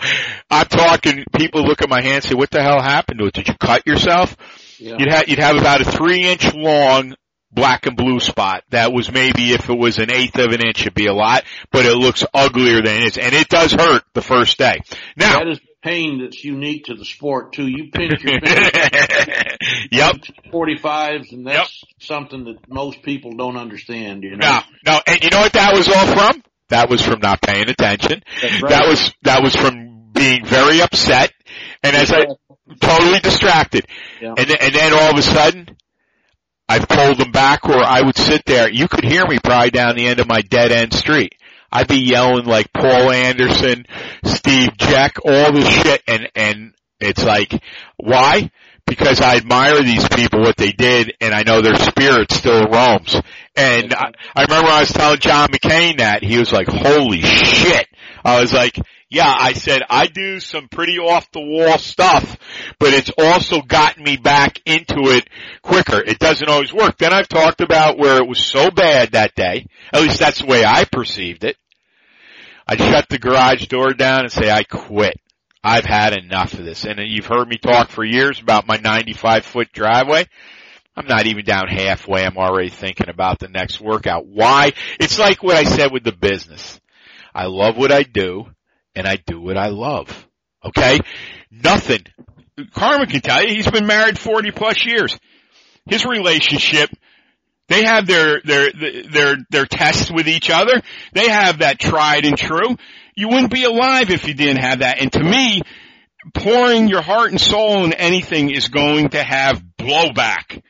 I'm talking, people look at my hand and say, what the hell happened to it? Did you cut yourself? Yeah. You'd have, you'd have about a three inch long black and blue spot. That was maybe if it was an eighth of an inch, it'd be a lot, but it looks uglier than it is. And it does hurt the first day. Now, That is pain that's unique to the sport too. You pinch your finger yep. 45s and that's something that most people don't understand, you know. No, no, and you know what that was all from? That was from not paying attention. Right. That was, that was from being very upset and as I, totally distracted. Yeah. And, and then all of a sudden, I've pulled them back or I would sit there. You could hear me probably down the end of my dead end street. I'd be yelling like Paul Anderson, Steve Jeck, all this shit and, and it's like, why? Because I admire these people, what they did, and I know their spirit still roams. And I, I remember I was telling John McKean that, he was like, holy shit. I was like, yeah, I said, I do some pretty off the wall stuff, but it's also gotten me back into it quicker. It doesn't always work. Then I've talked about where it was so bad that day, at least that's the way I perceived it. I'd shut the garage door down and say, I quit. I've had enough of this. And you've heard me talk for years about my 95 foot driveway. I'm not even down halfway. I'm already thinking about the next workout. Why? It's like what I said with the business. I love what I do and I do what I love. Okay? Nothing. Carmen can tell you he's been married 40 plus years. His relationship, they have their, their, their, their tests with each other. They have that tried and true. You wouldn't be alive if you didn't have that. And to me, pouring your heart and soul in anything is going to have blowback.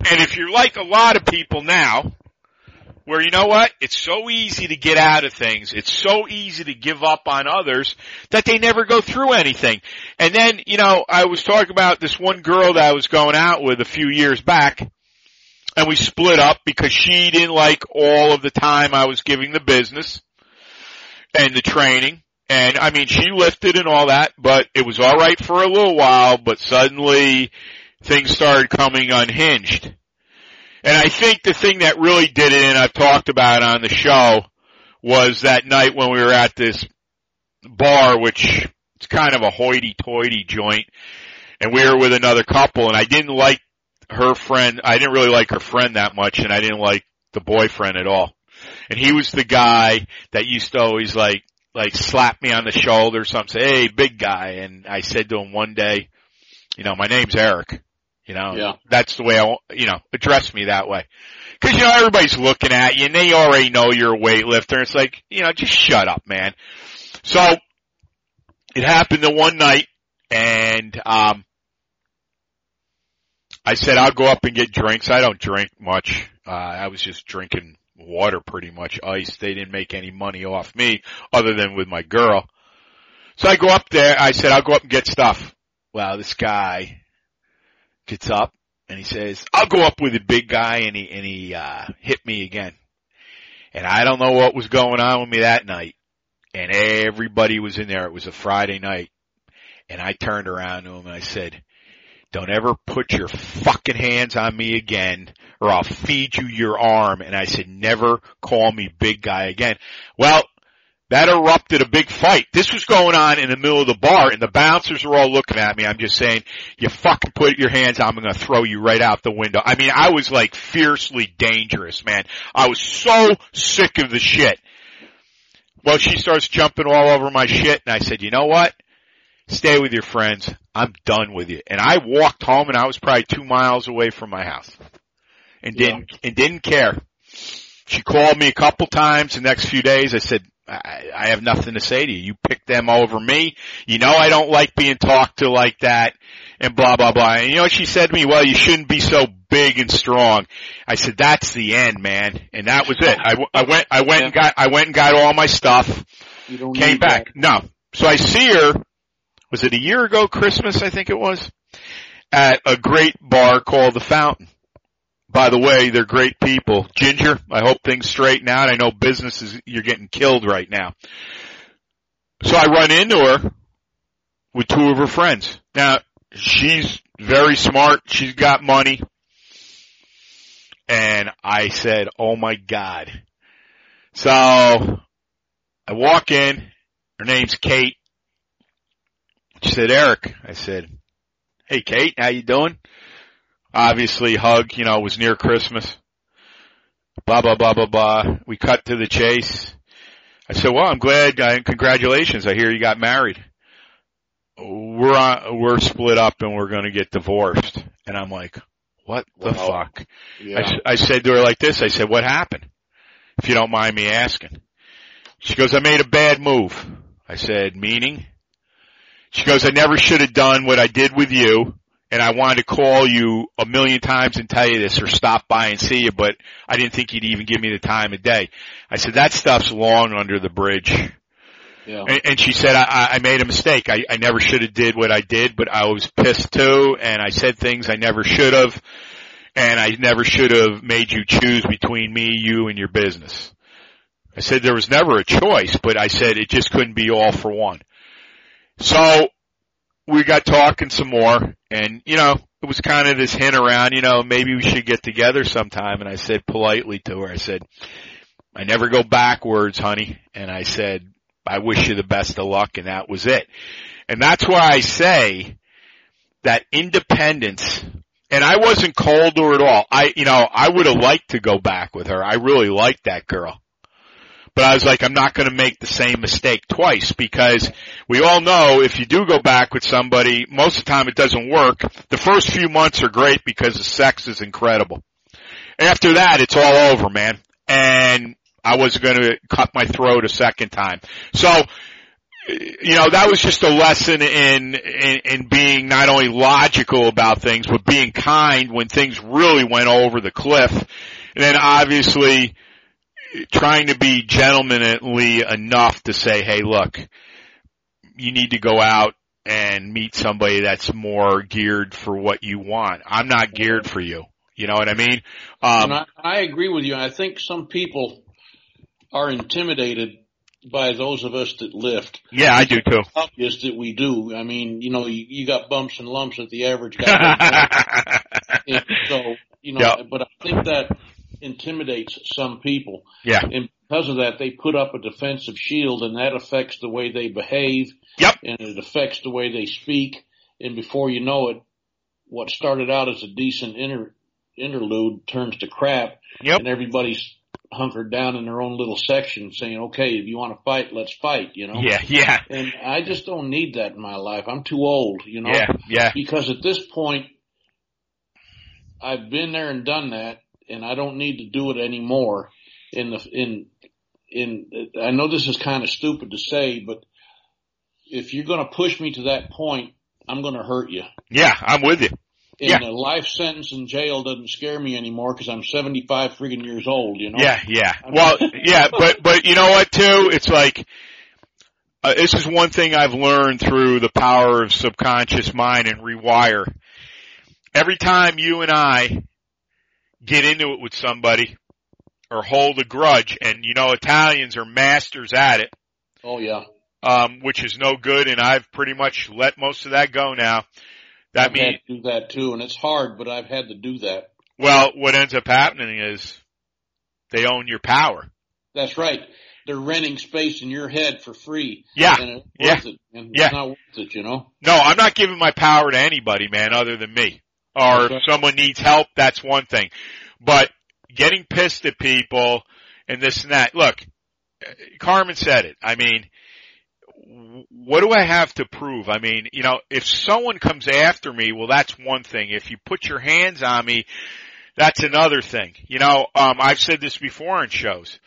And if you're like a lot of people now, where you know what? It's so easy to get out of things. It's so easy to give up on others that they never go through anything. And then, you know, I was talking about this one girl that I was going out with a few years back and we split up because she didn't like all of the time I was giving the business and the training. And I mean, she lifted and all that, but it was alright for a little while, but suddenly things started coming unhinged. And I think the thing that really did it, and I've talked about on the show, was that night when we were at this bar, which it's kind of a hoity-toity joint, and we were with another couple, and I didn't like her friend. I didn't really like her friend that much, and I didn't like the boyfriend at all. And he was the guy that used to always like like slap me on the shoulder or something, say, "Hey, big guy." And I said to him one day, "You know, my name's Eric." You know, Yeah. that's the way I, you know, address me that way. Cause you know, everybody's looking at you and they already know you're a weightlifter. It's like, you know, just shut up, man. So, it happened the one night and, um, I said, I'll go up and get drinks. I don't drink much. Uh, I was just drinking water pretty much, ice. They didn't make any money off me other than with my girl. So I go up there. I said, I'll go up and get stuff. Well, this guy gets up and he says, I'll go up with the big guy and he, and he, uh, hit me again. And I don't know what was going on with me that night. And everybody was in there. It was a Friday night. And I turned around to him and I said, don't ever put your fucking hands on me again or I'll feed you your arm. And I said, never call me big guy again. Well, that erupted a big fight. This was going on in the middle of the bar and the bouncers were all looking at me. I'm just saying, you fucking put your hands on, I'm gonna throw you right out the window. I mean, I was like fiercely dangerous, man. I was so sick of the shit. Well, she starts jumping all over my shit and I said, you know what? Stay with your friends. I'm done with you. And I walked home and I was probably two miles away from my house and didn't, and didn't care. She called me a couple times the next few days. I said, I, I have nothing to say to you. You picked them over me. You know I don't like being talked to like that and blah, blah, blah. And you know what she said to me? Well, you shouldn't be so big and strong. I said, that's the end, man. And that was it. I went, I went and got, I went and got all my stuff, came back. No. So I see her, was it a year ago Christmas, I think it was, at a great bar called The Fountain. By the way, they're great people. Ginger, I hope things straighten out. I know business is, you're getting killed right now. So I run into her with two of her friends. Now, she's very smart. She's got money. And I said, oh my God. So I walk in. Her name's Kate. She said, Eric. I said, hey Kate, how you doing? Obviously hug, you know, it was near Christmas. Blah, blah, blah, blah, blah. We cut to the chase. I said, well, I'm glad, uh, congratulations. I hear you got married. We're on, we're split up and we're going to get divorced. And I'm like, what the Wow. fuck? I, Yeah. s- I said to her like this, I said, what happened? If you don't mind me asking. She goes, I made a bad move. I said, meaning? She goes, I never should have done what I did with you, and I wanted to call you a million times and tell you this or stop by and see you, but I didn't think you'd even give me the time of day. I said, that stuff's long under the bridge. Yeah. And, and she said, I, I- made a mistake. I, I never should have did what I did, but I was pissed too, and I said things I never should have, and I never should have made you choose between me, you, and your business. I said there was never a choice, but I said it just couldn't be all for one. So we got talking some more, and you know, it was kind of this hint around, you know, maybe we should get together sometime. And I said politely to her, I said, I never go backwards, honey. And I said, I wish you the best of luck, and that was it. And that's why I say that independence, and I wasn't cold to her at all. I, you know, I would have liked to go back with her. I really liked that girl. But I was like, I'm not going to make the same mistake twice because we all know if you do go back with somebody, most of the time it doesn't work. The first few months are great because the sex is incredible. After that, it's all over, man. And I wasn't going to cut my throat a second time. So, you know, that was just a lesson in, in, in being not only logical about things, but being kind when things really went over the cliff. And then obviously, trying to be gentlemanly enough to say, hey, look, you need to go out and meet somebody that's more geared for what you want. I'm not geared for you. You know what I mean? Um, I, I agree with you. I think some people are intimidated by those of us that lift. yeah, I do too. Obvious that we do. I mean, you know, you, you got bumps and lumps that the average guy. so you know, Yeah. but I think that intimidates some people. Yeah. And because of that, they put up a defensive shield and that affects the way they behave. Yep. And it affects the way they speak. And before you know it, what started out as a decent inter, interlude turns to crap Yep. and everybody's hunkered down in their own little section saying, okay, if you want to fight, let's fight, you know? Yeah. Yeah. And I just don't need that in my life. I'm too old, you know? Yeah. Yeah. because at this point, I've been there and done that, and I don't need to do it anymore. In the in in, I know this is kind of stupid to say, but if you're going to push me to that point, I'm going to hurt you. Yeah. I'm with you. And Yeah. a life sentence in jail doesn't scare me anymore because I'm 75 friggin' years old. You know. Yeah, yeah. Well, yeah, but but you know what too? It's like uh, this is one thing I've learned through the power of subconscious mind and rewire. Every time you and I get into it with somebody or hold a grudge, and you know Italians are masters at it, Oh yeah. um, which is no good, and I've pretty much let most of that go now. That I've means to do that too, and it's hard, but I've had to do that. well, what ends up happening is they own your power. That's right. They're renting space in your head for free. Yeah, And it's yeah, it. And yeah. It's not worth it, you know? No, I'm not giving my power to anybody, man, other than me. Or if someone needs help, that's one thing. But getting pissed at people and this and that. Look, Carmen said it. I mean, w- what do I have to prove? I mean, you know, if someone comes after me, well, that's one thing. If you put your hands on me, that's another thing. You know, um, I've said this before on shows.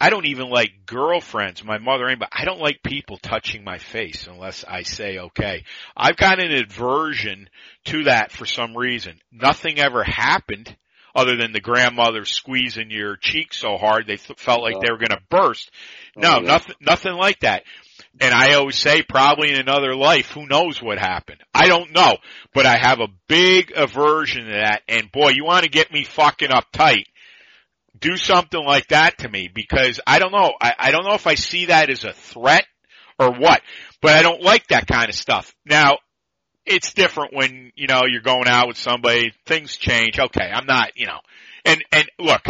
I don't even like girlfriends, my mother anybody. I don't like people touching my face unless I say okay. I've got an aversion to that for some reason. Nothing ever happened other than the grandmother squeezing your cheek so hard they th- felt like they were going to burst. Oh, no, Oh, yeah. nothing, nothing like that. And I always say probably in another life, who knows what happened? I don't know, but I have a big aversion to that. And boy, you want to get me fucking uptight do something like that to me because I don't know. I, I don't know if I see that as a threat or what, but I don't like that kind of stuff. Now, it's different when, you know, you're going out with somebody, things change. Okay, I'm not, you know, and, and look,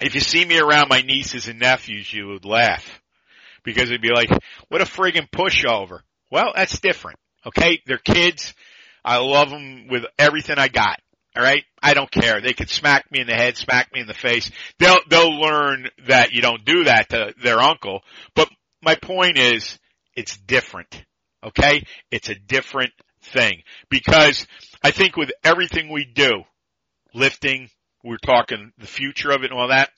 if you see me around my nieces and nephews, you would laugh because it'd be like, what a friggin' pushover. Well, that's different. Okay. They're kids. I love them with everything I got. All right. I don't care. They could smack me in the head, smack me in the face. They'll, they'll learn that you don't do that to their uncle. But my point is it's different. Okay. It's a different thing because I think with everything we do, lifting, we're talking the future of it and all that.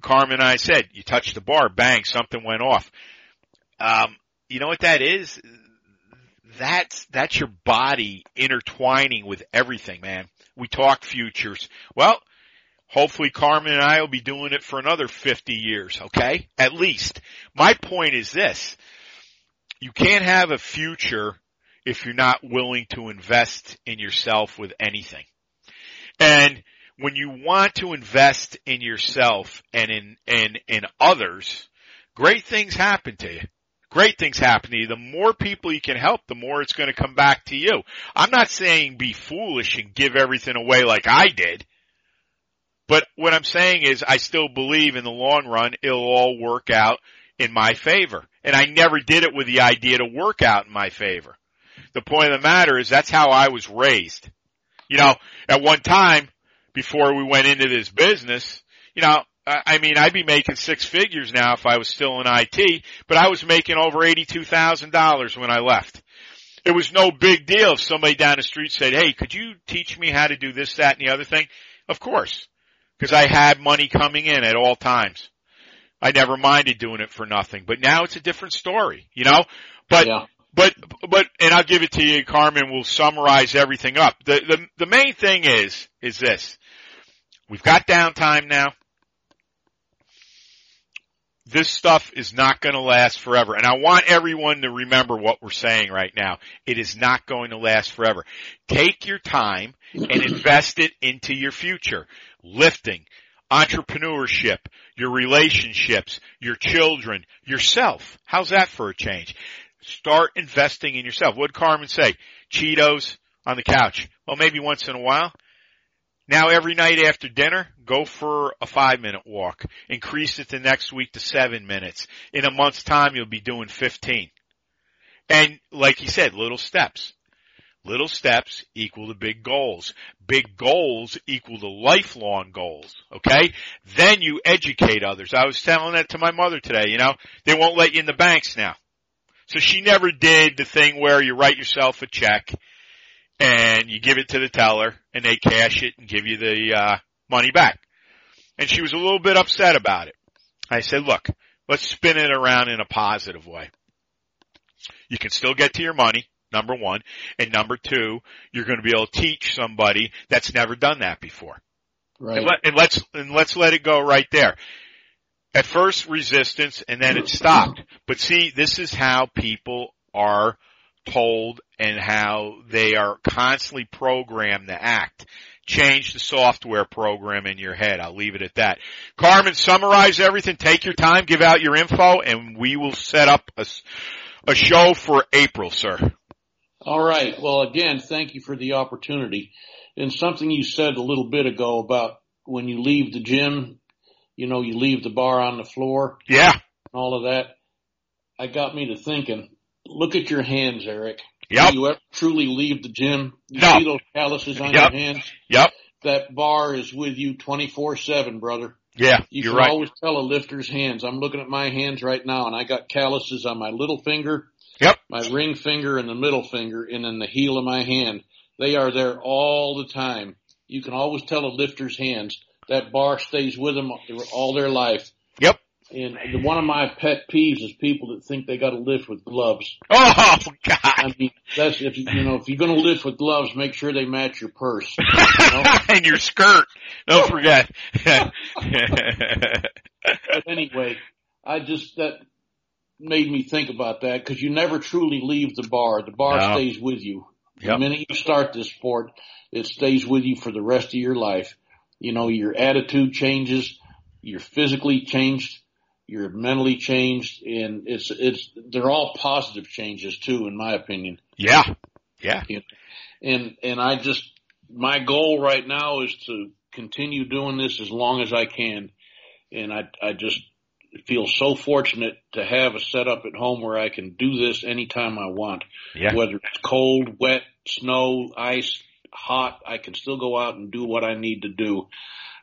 Carmen and I said, you touched the bar, bang, something went off. Um, you know what that is? That's, that's your body intertwining with everything, man. We talk futures. Well, hopefully Carmen and I will be doing it for another 50 years, okay? At least. My point is this. You can't have a future if you're not willing to invest in yourself with anything. And when you want to invest in yourself and in, and in others, great things happen to you. Great things happen to you. The more people you can help, the more it's going to come back to you. I'm not saying be foolish and give everything away like I did. But what I'm saying is I still believe in the long run it'll all work out in my favor. And I never did it with the idea to work out in my favor. The point of the matter is that's how I was raised. You know, at one time, before we went into this business, you know, I mean, I'd be making six figures now if I was still in IT, but I was making over $82,000 when I left. It was no big deal if somebody down the street said, hey, could you teach me how to do this, that, and the other thing? Of course. Cause I had money coming in at all times. I never minded doing it for nothing, but now it's a different story, you know? But yeah. but but and I'll give it to you, Carmen. We'll summarize everything up. The the the main thing is is this: we've got downtime now. This stuff is not going to last forever, and I want everyone to remember what we're saying right now. It is not going to last forever. Take your time and invest it into your future, lifting, entrepreneurship, your relationships, your children, yourself. How's that for a change? Start investing in yourself. What did Carmen say? Cheetos on the couch. Well, maybe once in a while. Now every night after dinner, go for a five minute walk. Increase it the next week to seven minutes. In a month's time, you'll be doing 15. And like he said, little steps. Little steps equal to big goals. Big goals equal to lifelong goals. Okay? Then you educate others. I was telling that to my mother today, you know, they won't let you in the banks now. So she never did the thing where you write yourself a check and you give it to the teller and they cash it and give you the uh, money back. And she was a little bit upset about it. I said, look, let's spin it around in a positive way. You can still get to your money, number one. And number two, you're going to be able to teach somebody that's never done that before. Right. And, let, and let's, and let's let it go right there. At first resistance and then it stopped. But see, this is how people are told and how they are constantly programmed to act. Change the software program in your head. I'll leave it at that. Carmen, summarize everything. Take your time, give out your info, and we will set up a, a show for April, sir. All right. Well, again, thank you for the opportunity. And something you said a little bit ago about when you leave the gym, you know, you leave the bar on the floor, Yeah. all of that. I got me to thinking, look at your hands, Eric. Yep. Do you ever truly leave the gym? You No. see those calluses on Yep. your hands? Yep. That bar is with you 24-7, brother. Yeah. You You're can right. always tell a lifter's hands. I'm looking at my hands right now and I got calluses on my little finger, Yep. my ring finger and the middle finger and then the heel of my hand. They are there all the time. You can always tell a lifter's hands. That bar stays with them all their life. Yep. And the, one of my pet peeves is people that think they got to lift with gloves. Oh God! I mean, that's if you, you know if you're going to lift with gloves, make sure they match your purse. and your skirt. Don't forget. But anyway, I just that made me think about that because you never truly leave the bar. The bar No. stays with you. The minute you start this sport, it stays with you for the rest of your life. You know, your attitude changes, you're physically changed, you're mentally changed, and it's it's they're all positive changes too, in my opinion. yeah. Yeah. And and I just my goal right now is to continue doing this as long as I can. And I I just feel so fortunate to have a setup at home where I can do this anytime I want. Yeah. Whether it's cold, wet, snow, ice, hot, I can still go out and do what I need to do.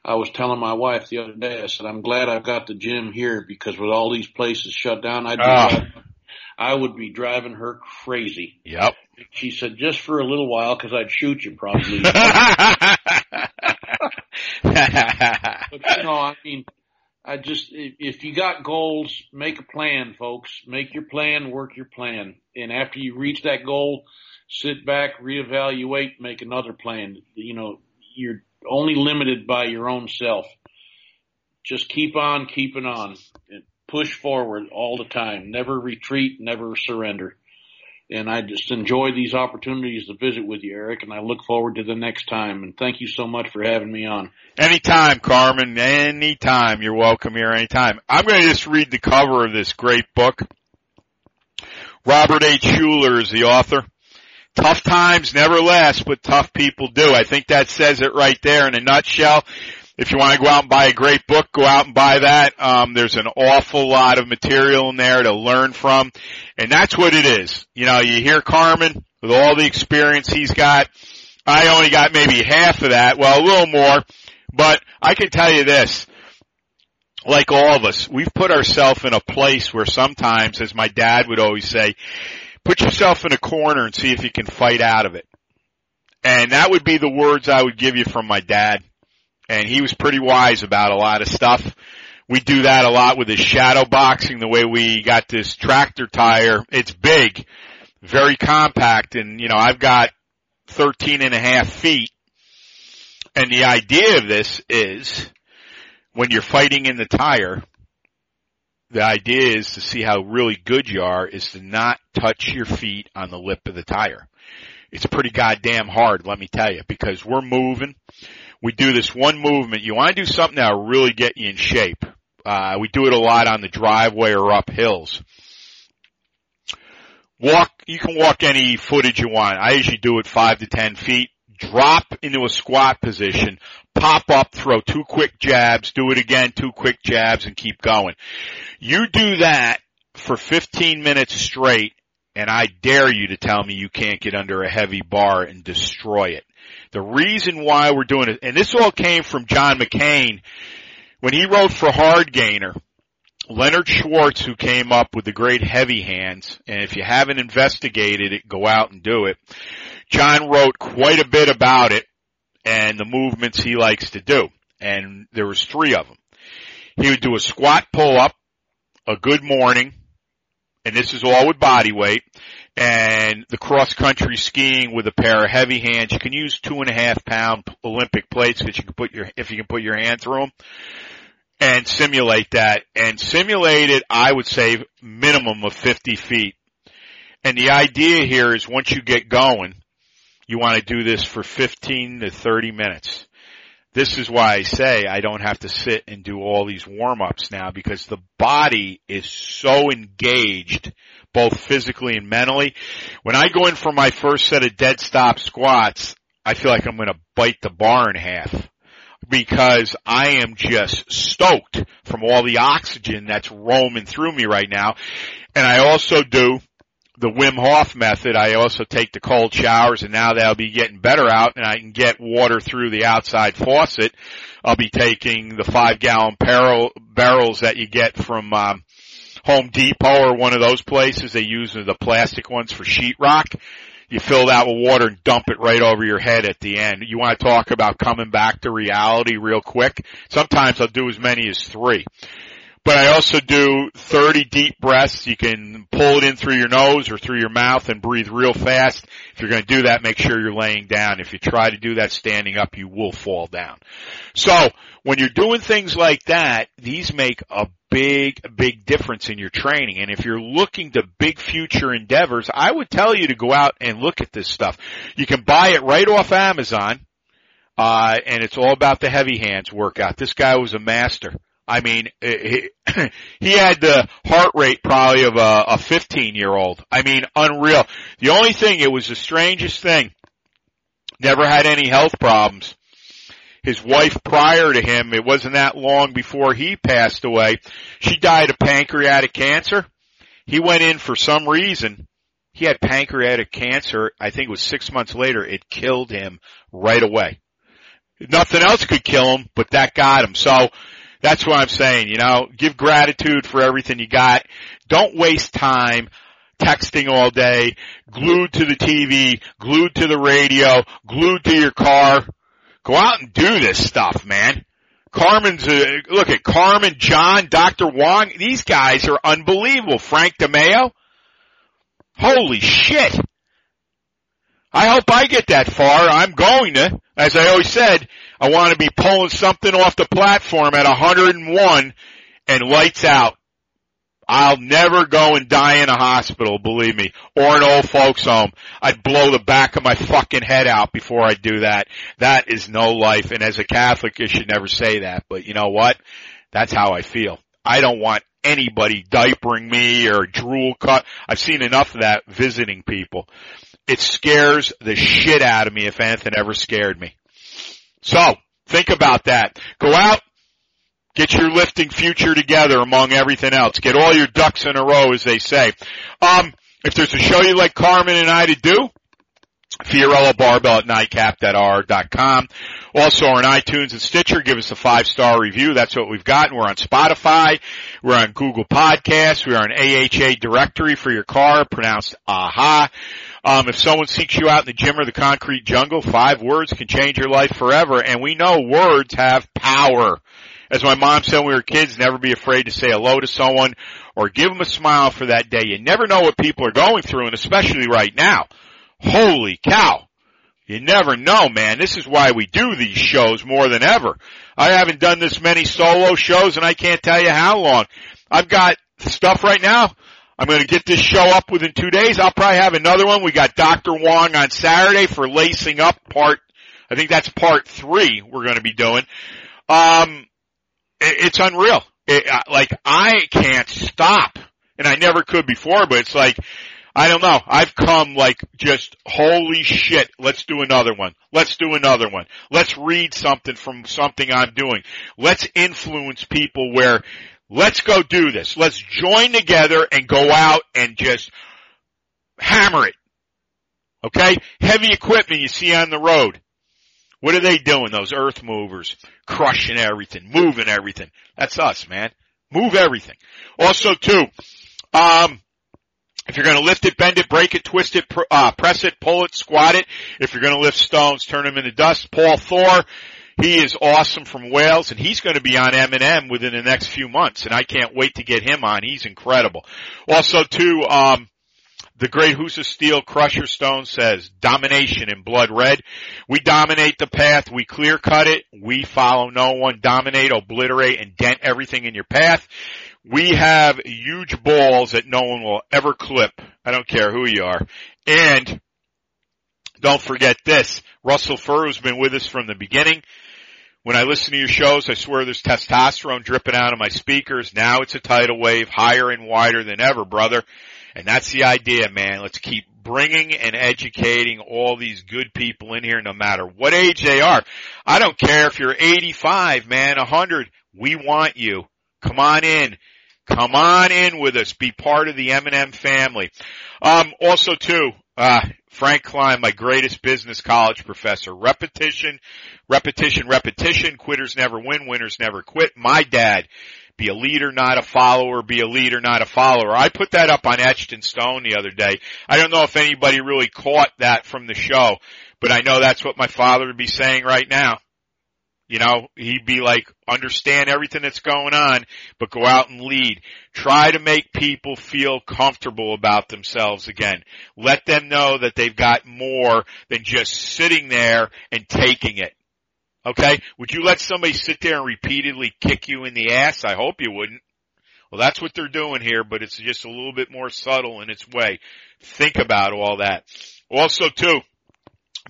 I was telling my wife the other day, I said, I'm glad I've got the gym here because with all these places shut down, I'd be, Ah. I would be driving her crazy. Yep. She said, just for a little while because I'd shoot you probably. But you know, I mean, I just if, if you got goals, make a plan, folks. Make your plan, work your plan, and after you reach that goal, sit back, reevaluate, make another plan. You know, you're only limited by your own self. Just keep on keeping on and push forward all the time. Never retreat, never surrender. And I just enjoy these opportunities to visit with you, Eric, and I look forward to the next time. And thank you so much for having me on. Anytime, Carmen. Anytime. You're welcome here anytime. I'm going to just read the cover of this great book. Robert H. Schuller is the author. Tough times never last, but tough people do. I think that says it right there in a nutshell. If you want to go out and buy a great book, go out and buy that. Um, there's an awful lot of material in there to learn from. And that's what it is. You know, you hear Carmen with all the experience he's got. I only got maybe half of that. Well, a little more. But I can tell you this, like all of us, we've put ourselves in a place where sometimes, as my dad would always say, put yourself in a corner and see if you can fight out of it. And that would be the words I would give you from my dad. And he was pretty wise about a lot of stuff. We do that a lot with his shadow boxing, the way we got this tractor tire. It's big, very compact, and you know, I've got 13 and a half feet. And the idea of this is when you're fighting in the tire, the idea is to see how really good you are is to not touch your feet on the lip of the tire. It's pretty goddamn hard, let me tell you, because we're moving. We do this one movement. You want to do something that'll really get you in shape. Uh, we do it a lot on the driveway or up hills. Walk, you can walk any footage you want. I usually do it five to ten feet drop into a squat position, pop up, throw two quick jabs, do it again, two quick jabs, and keep going. You do that for 15 minutes straight, and I dare you to tell me you can't get under a heavy bar and destroy it. The reason why we're doing it, and this all came from John McKean when he wrote for Hard Gainer. Leonard Schwartz, who came up with the great heavy hands, and if you haven't investigated it, go out and do it. John wrote quite a bit about it and the movements he likes to do. And there was three of them. He would do a squat pull up, a good morning, and this is all with body weight, and the cross country skiing with a pair of heavy hands. You can use two and a half pound Olympic plates because you can put your, if you can put your hand through them and simulate that and simulate it, I would say minimum of 50 feet. And the idea here is once you get going, you want to do this for 15 to 30 minutes. This is why I say I don't have to sit and do all these warm-ups now because the body is so engaged both physically and mentally. When I go in for my first set of dead stop squats, I feel like I'm going to bite the bar in half because I am just stoked from all the oxygen that's roaming through me right now. And I also do the Wim Hof method. I also take the cold showers and now they'll be getting better out and I can get water through the outside faucet. I'll be taking the five gallon barrel, barrels that you get from, um, Home Depot or one of those places. They use the plastic ones for sheetrock. You fill that with water and dump it right over your head at the end. You want to talk about coming back to reality real quick? Sometimes I'll do as many as three. But I also do 30 deep breaths. You can pull it in through your nose or through your mouth and breathe real fast. If you're going to do that, make sure you're laying down. If you try to do that standing up, you will fall down. So when you're doing things like that, these make a big, big difference in your training. And if you're looking to big future endeavors, I would tell you to go out and look at this stuff. You can buy it right off Amazon. Uh, and it's all about the heavy hands workout. This guy was a master. I mean, eh, he, he had the heart rate probably of a, a 15 year old. I mean, unreal. The only thing, it was the strangest thing. Never had any health problems. His wife prior to him, it wasn't that long before he passed away. She died of pancreatic cancer. He went in for some reason. He had pancreatic cancer. I think it was six months later. It killed him right away. Nothing else could kill him, but that got him. So, that's what I'm saying, you know, give gratitude for everything you got. Don't waste time texting all day, glued to the TV, glued to the radio, glued to your car. Go out and do this stuff, man. Carmen's, uh, look at Carmen, John, Dr. Wong. These guys are unbelievable. Frank DeMeo. Holy shit. I hope I get that far. I'm going to. As I always said, I want to be pulling something off the platform at 101 and lights out. I'll never go and die in a hospital, believe me, or an old folks home. I'd blow the back of my fucking head out before I do that. That is no life. And as a Catholic, you should never say that. But you know what? That's how I feel. I don't want anybody diapering me or drool cut. I've seen enough of that visiting people it scares the shit out of me if anything ever scared me. So, think about that. Go out, get your lifting future together among everything else. Get all your ducks in a row, as they say. Um, if there's a show you like Carmen and I to do, Fiorillo Barbell at nightcap.r.com. Also on iTunes and Stitcher, give us a five star review. That's what we've gotten. We're on Spotify. We're on Google Podcasts. We're on AHA directory for your car, pronounced AHA. Um, if someone seeks you out in the gym or the concrete jungle, five words can change your life forever. And we know words have power. As my mom said when we were kids, never be afraid to say hello to someone or give them a smile for that day. You never know what people are going through, and especially right now. Holy cow. You never know, man. This is why we do these shows more than ever. I haven't done this many solo shows and I can't tell you how long. I've got stuff right now I'm going to get this show up within two days. I'll probably have another one. We got Dr. Wong on Saturday for lacing up part, I think that's part three we're going to be doing. Um, it, it's unreal. It, uh, like I can't stop and I never could before, but it's like, I don't know. I've come like just holy shit. Let's do another one. Let's do another one. Let's read something from something I'm doing. Let's influence people where let's go do this. Let's join together and go out and just hammer it. Okay? Heavy equipment you see on the road. What are they doing? Those earth movers, crushing everything, moving everything. That's us, man. Move everything. Also too, um, if you're going to lift it, bend it, break it, twist it, uh, press it, pull it, squat it. If you're going to lift stones, turn them into dust. Paul Thor, he is awesome from Wales and he's going to be on M&M within the next few months and I can't wait to get him on. He's incredible. Also too, um, the great Husa Steel Crusher Stone says, domination in blood red. We dominate the path. We clear cut it. We follow no one. Dominate, obliterate, and dent everything in your path. We have huge balls that no one will ever clip. I don't care who you are. And don't forget this. Russell Furr has been with us from the beginning. When I listen to your shows, I swear there's testosterone dripping out of my speakers. Now it's a tidal wave higher and wider than ever, brother. And that's the idea, man. Let's keep bringing and educating all these good people in here no matter what age they are. I don't care if you're 85, man, 100. We want you. Come on in. Come on in with us. Be part of the M&M family. Um, also too, uh, Frank Klein, my greatest business college professor. Repetition, repetition, repetition. Quitters never win. Winners never quit. My dad. Be a leader, not a follower. Be a leader, not a follower. I put that up on Etched in Stone the other day. I don't know if anybody really caught that from the show, but I know that's what my father would be saying right now. You know, he'd be like, understand everything that's going on, but go out and lead. Try to make people feel comfortable about themselves again. Let them know that they've got more than just sitting there and taking it. Okay? Would you let somebody sit there and repeatedly kick you in the ass? I hope you wouldn't. Well, that's what they're doing here, but it's just a little bit more subtle in its way. Think about all that. Also too,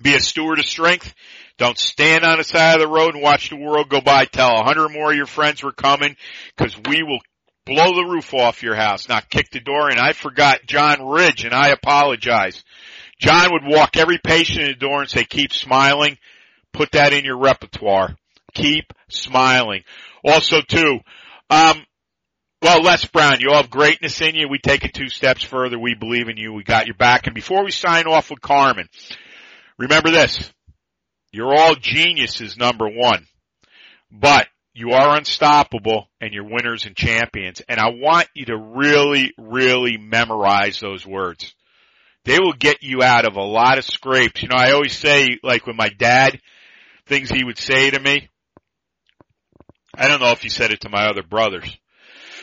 be a steward of strength. Don't stand on the side of the road and watch the world go by. Tell a hundred more of your friends we're coming because we will blow the roof off your house, not kick the door in. I forgot John Ridge and I apologize. John would walk every patient in the door and say, keep smiling. Put that in your repertoire. Keep smiling. Also too, um, well, Les Brown, you all have greatness in you. We take it two steps further. We believe in you. We got your back. And before we sign off with Carmen, remember this. You're all geniuses, number one. But you are unstoppable and you're winners and champions. And I want you to really, really memorize those words. They will get you out of a lot of scrapes. You know, I always say, like with my dad, things he would say to me. I don't know if he said it to my other brothers,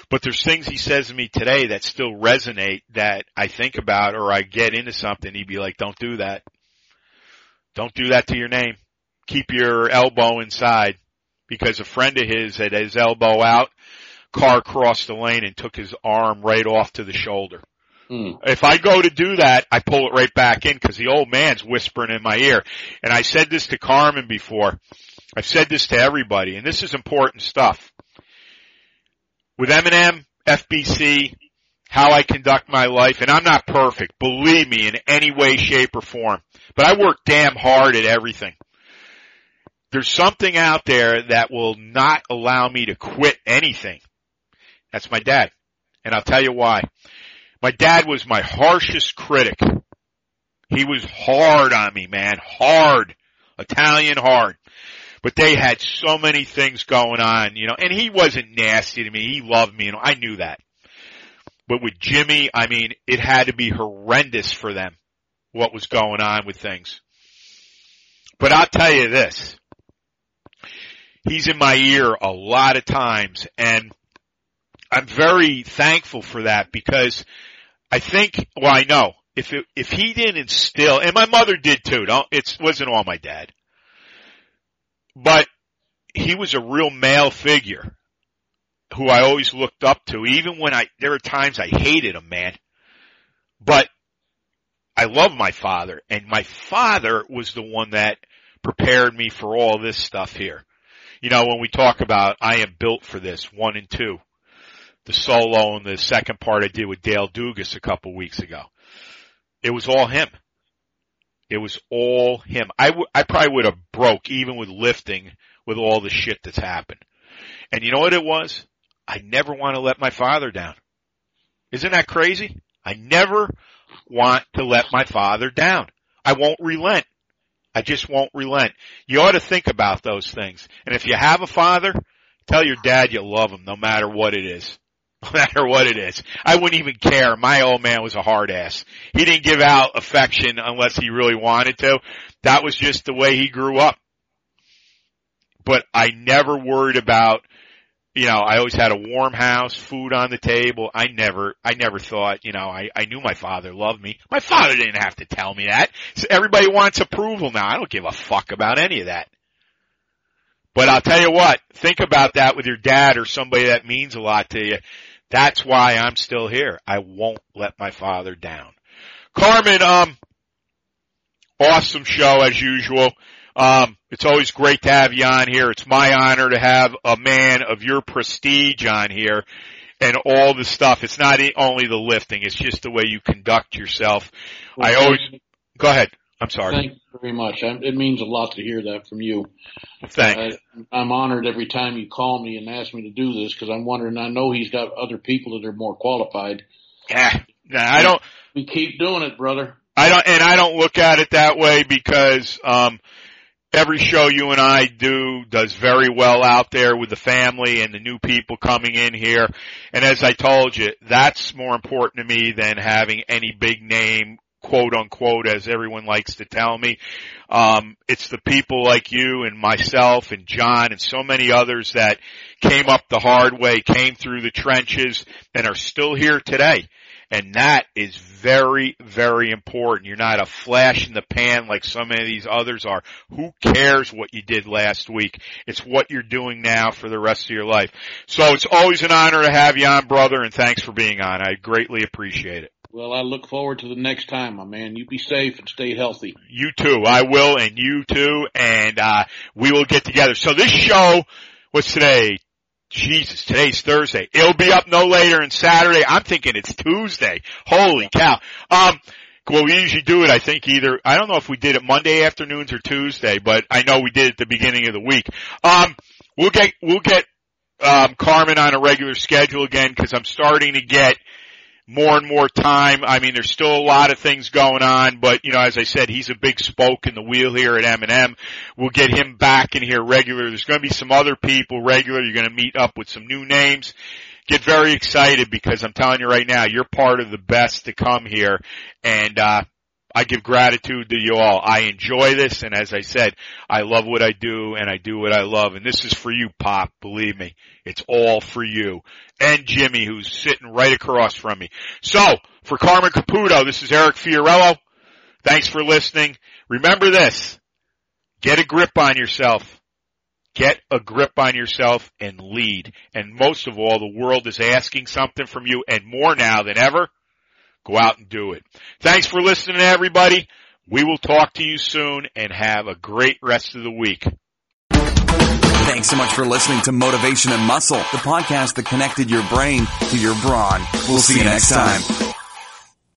but there's things he says to me today that still resonate that I think about or I get into something. He'd be like, don't do that. Don't do that to your name. Keep your elbow inside because a friend of his had his elbow out, car crossed the lane and took his arm right off to the shoulder. Mm. If I go to do that, I pull it right back in because the old man's whispering in my ear. And I said this to Carmen before. I've said this to everybody, and this is important stuff. With M&M, FBC, how I conduct my life, and I'm not perfect, believe me, in any way, shape, or form. But I work damn hard at everything. There's something out there that will not allow me to quit anything. That's my dad. And I'll tell you why. My dad was my harshest critic. He was hard on me, man. Hard. Italian hard. But they had so many things going on, you know, and he wasn't nasty to me. He loved me, you know, I knew that. But with Jimmy, I mean, it had to be horrendous for them, what was going on with things. But I'll tell you this. He's in my ear a lot of times and I'm very thankful for that because I think, well I know, if it, if he didn't instill, and my mother did too, don't, it wasn't all my dad. But he was a real male figure who I always looked up to, even when I, there were times I hated him, man. But I love my father, and my father was the one that prepared me for all this stuff here. You know, when we talk about I am built for this, one and two, the solo and the second part I did with Dale Dugas a couple weeks ago. It was all him. It was all him. I, w- I probably would have broke even with lifting with all the shit that's happened. And you know what it was? I never want to let my father down. Isn't that crazy? I never want to let my father down. I won't relent. I just won't relent. You ought to think about those things. And if you have a father, tell your dad you love him no matter what it is. No matter what it is. I wouldn't even care. My old man was a hard ass. He didn't give out affection unless he really wanted to. That was just the way he grew up. But I never worried about you know, I always had a warm house, food on the table. I never, I never thought, you know, I, I knew my father loved me. My father didn't have to tell me that. So everybody wants approval now. I don't give a fuck about any of that. But I'll tell you what, think about that with your dad or somebody that means a lot to you. That's why I'm still here. I won't let my father down. Carmen, um, awesome show as usual. Um, it's always great to have you on here. It's my honor to have a man of your prestige on here and all the stuff. It's not only the lifting, it's just the way you conduct yourself. Well, I always, go ahead. I'm sorry. Thank you very much. It means a lot to hear that from you. Thanks. Uh, I'm honored every time you call me and ask me to do this because I'm wondering, I know he's got other people that are more qualified. Yeah. I don't. We keep doing it, brother. I don't, and I don't look at it that way because, um, every show you and I do does very well out there with the family and the new people coming in here. And as I told you, that's more important to me than having any big name quote unquote as everyone likes to tell me. Um, it's the people like you and myself and John and so many others that came up the hard way, came through the trenches and are still here today. And that is very, very important. You're not a flash in the pan like so many of these others are. Who cares what you did last week? It's what you're doing now for the rest of your life. So it's always an honor to have you on, brother, and thanks for being on. I greatly appreciate it. Well, I look forward to the next time, my man. You be safe and stay healthy. You too. I will, and you too, and uh, we will get together. So this show was today, Jesus, today's Thursday. It'll be up no later than Saturday. I'm thinking it's Tuesday. Holy cow. Um, well, we usually do it, I think either, I don't know if we did it Monday afternoons or Tuesday, but I know we did it at the beginning of the week. Um, we'll get, we'll get, um, Carmen on a regular schedule again because I'm starting to get more and more time. I mean, there's still a lot of things going on, but you know, as I said, he's a big spoke in the wheel here at M&M. We'll get him back in here regular. There's going to be some other people regular. You're going to meet up with some new names. Get very excited because I'm telling you right now, you're part of the best to come here. And, uh, I give gratitude to you all. I enjoy this, and as I said, I love what I do, and I do what I love, and this is for you, Pop. Believe me, it's all for you. And Jimmy, who's sitting right across from me. So, for Carmen Caputo, this is Eric Fiorillo. Thanks for listening. Remember this. Get a grip on yourself. Get a grip on yourself and lead. And most of all, the world is asking something from you and more now than ever. Go out and do it. Thanks for listening everybody. We will talk to you soon and have a great rest of the week. Thanks so much for listening to Motivation and Muscle, the podcast that connected your brain to your brawn. We'll see you next time.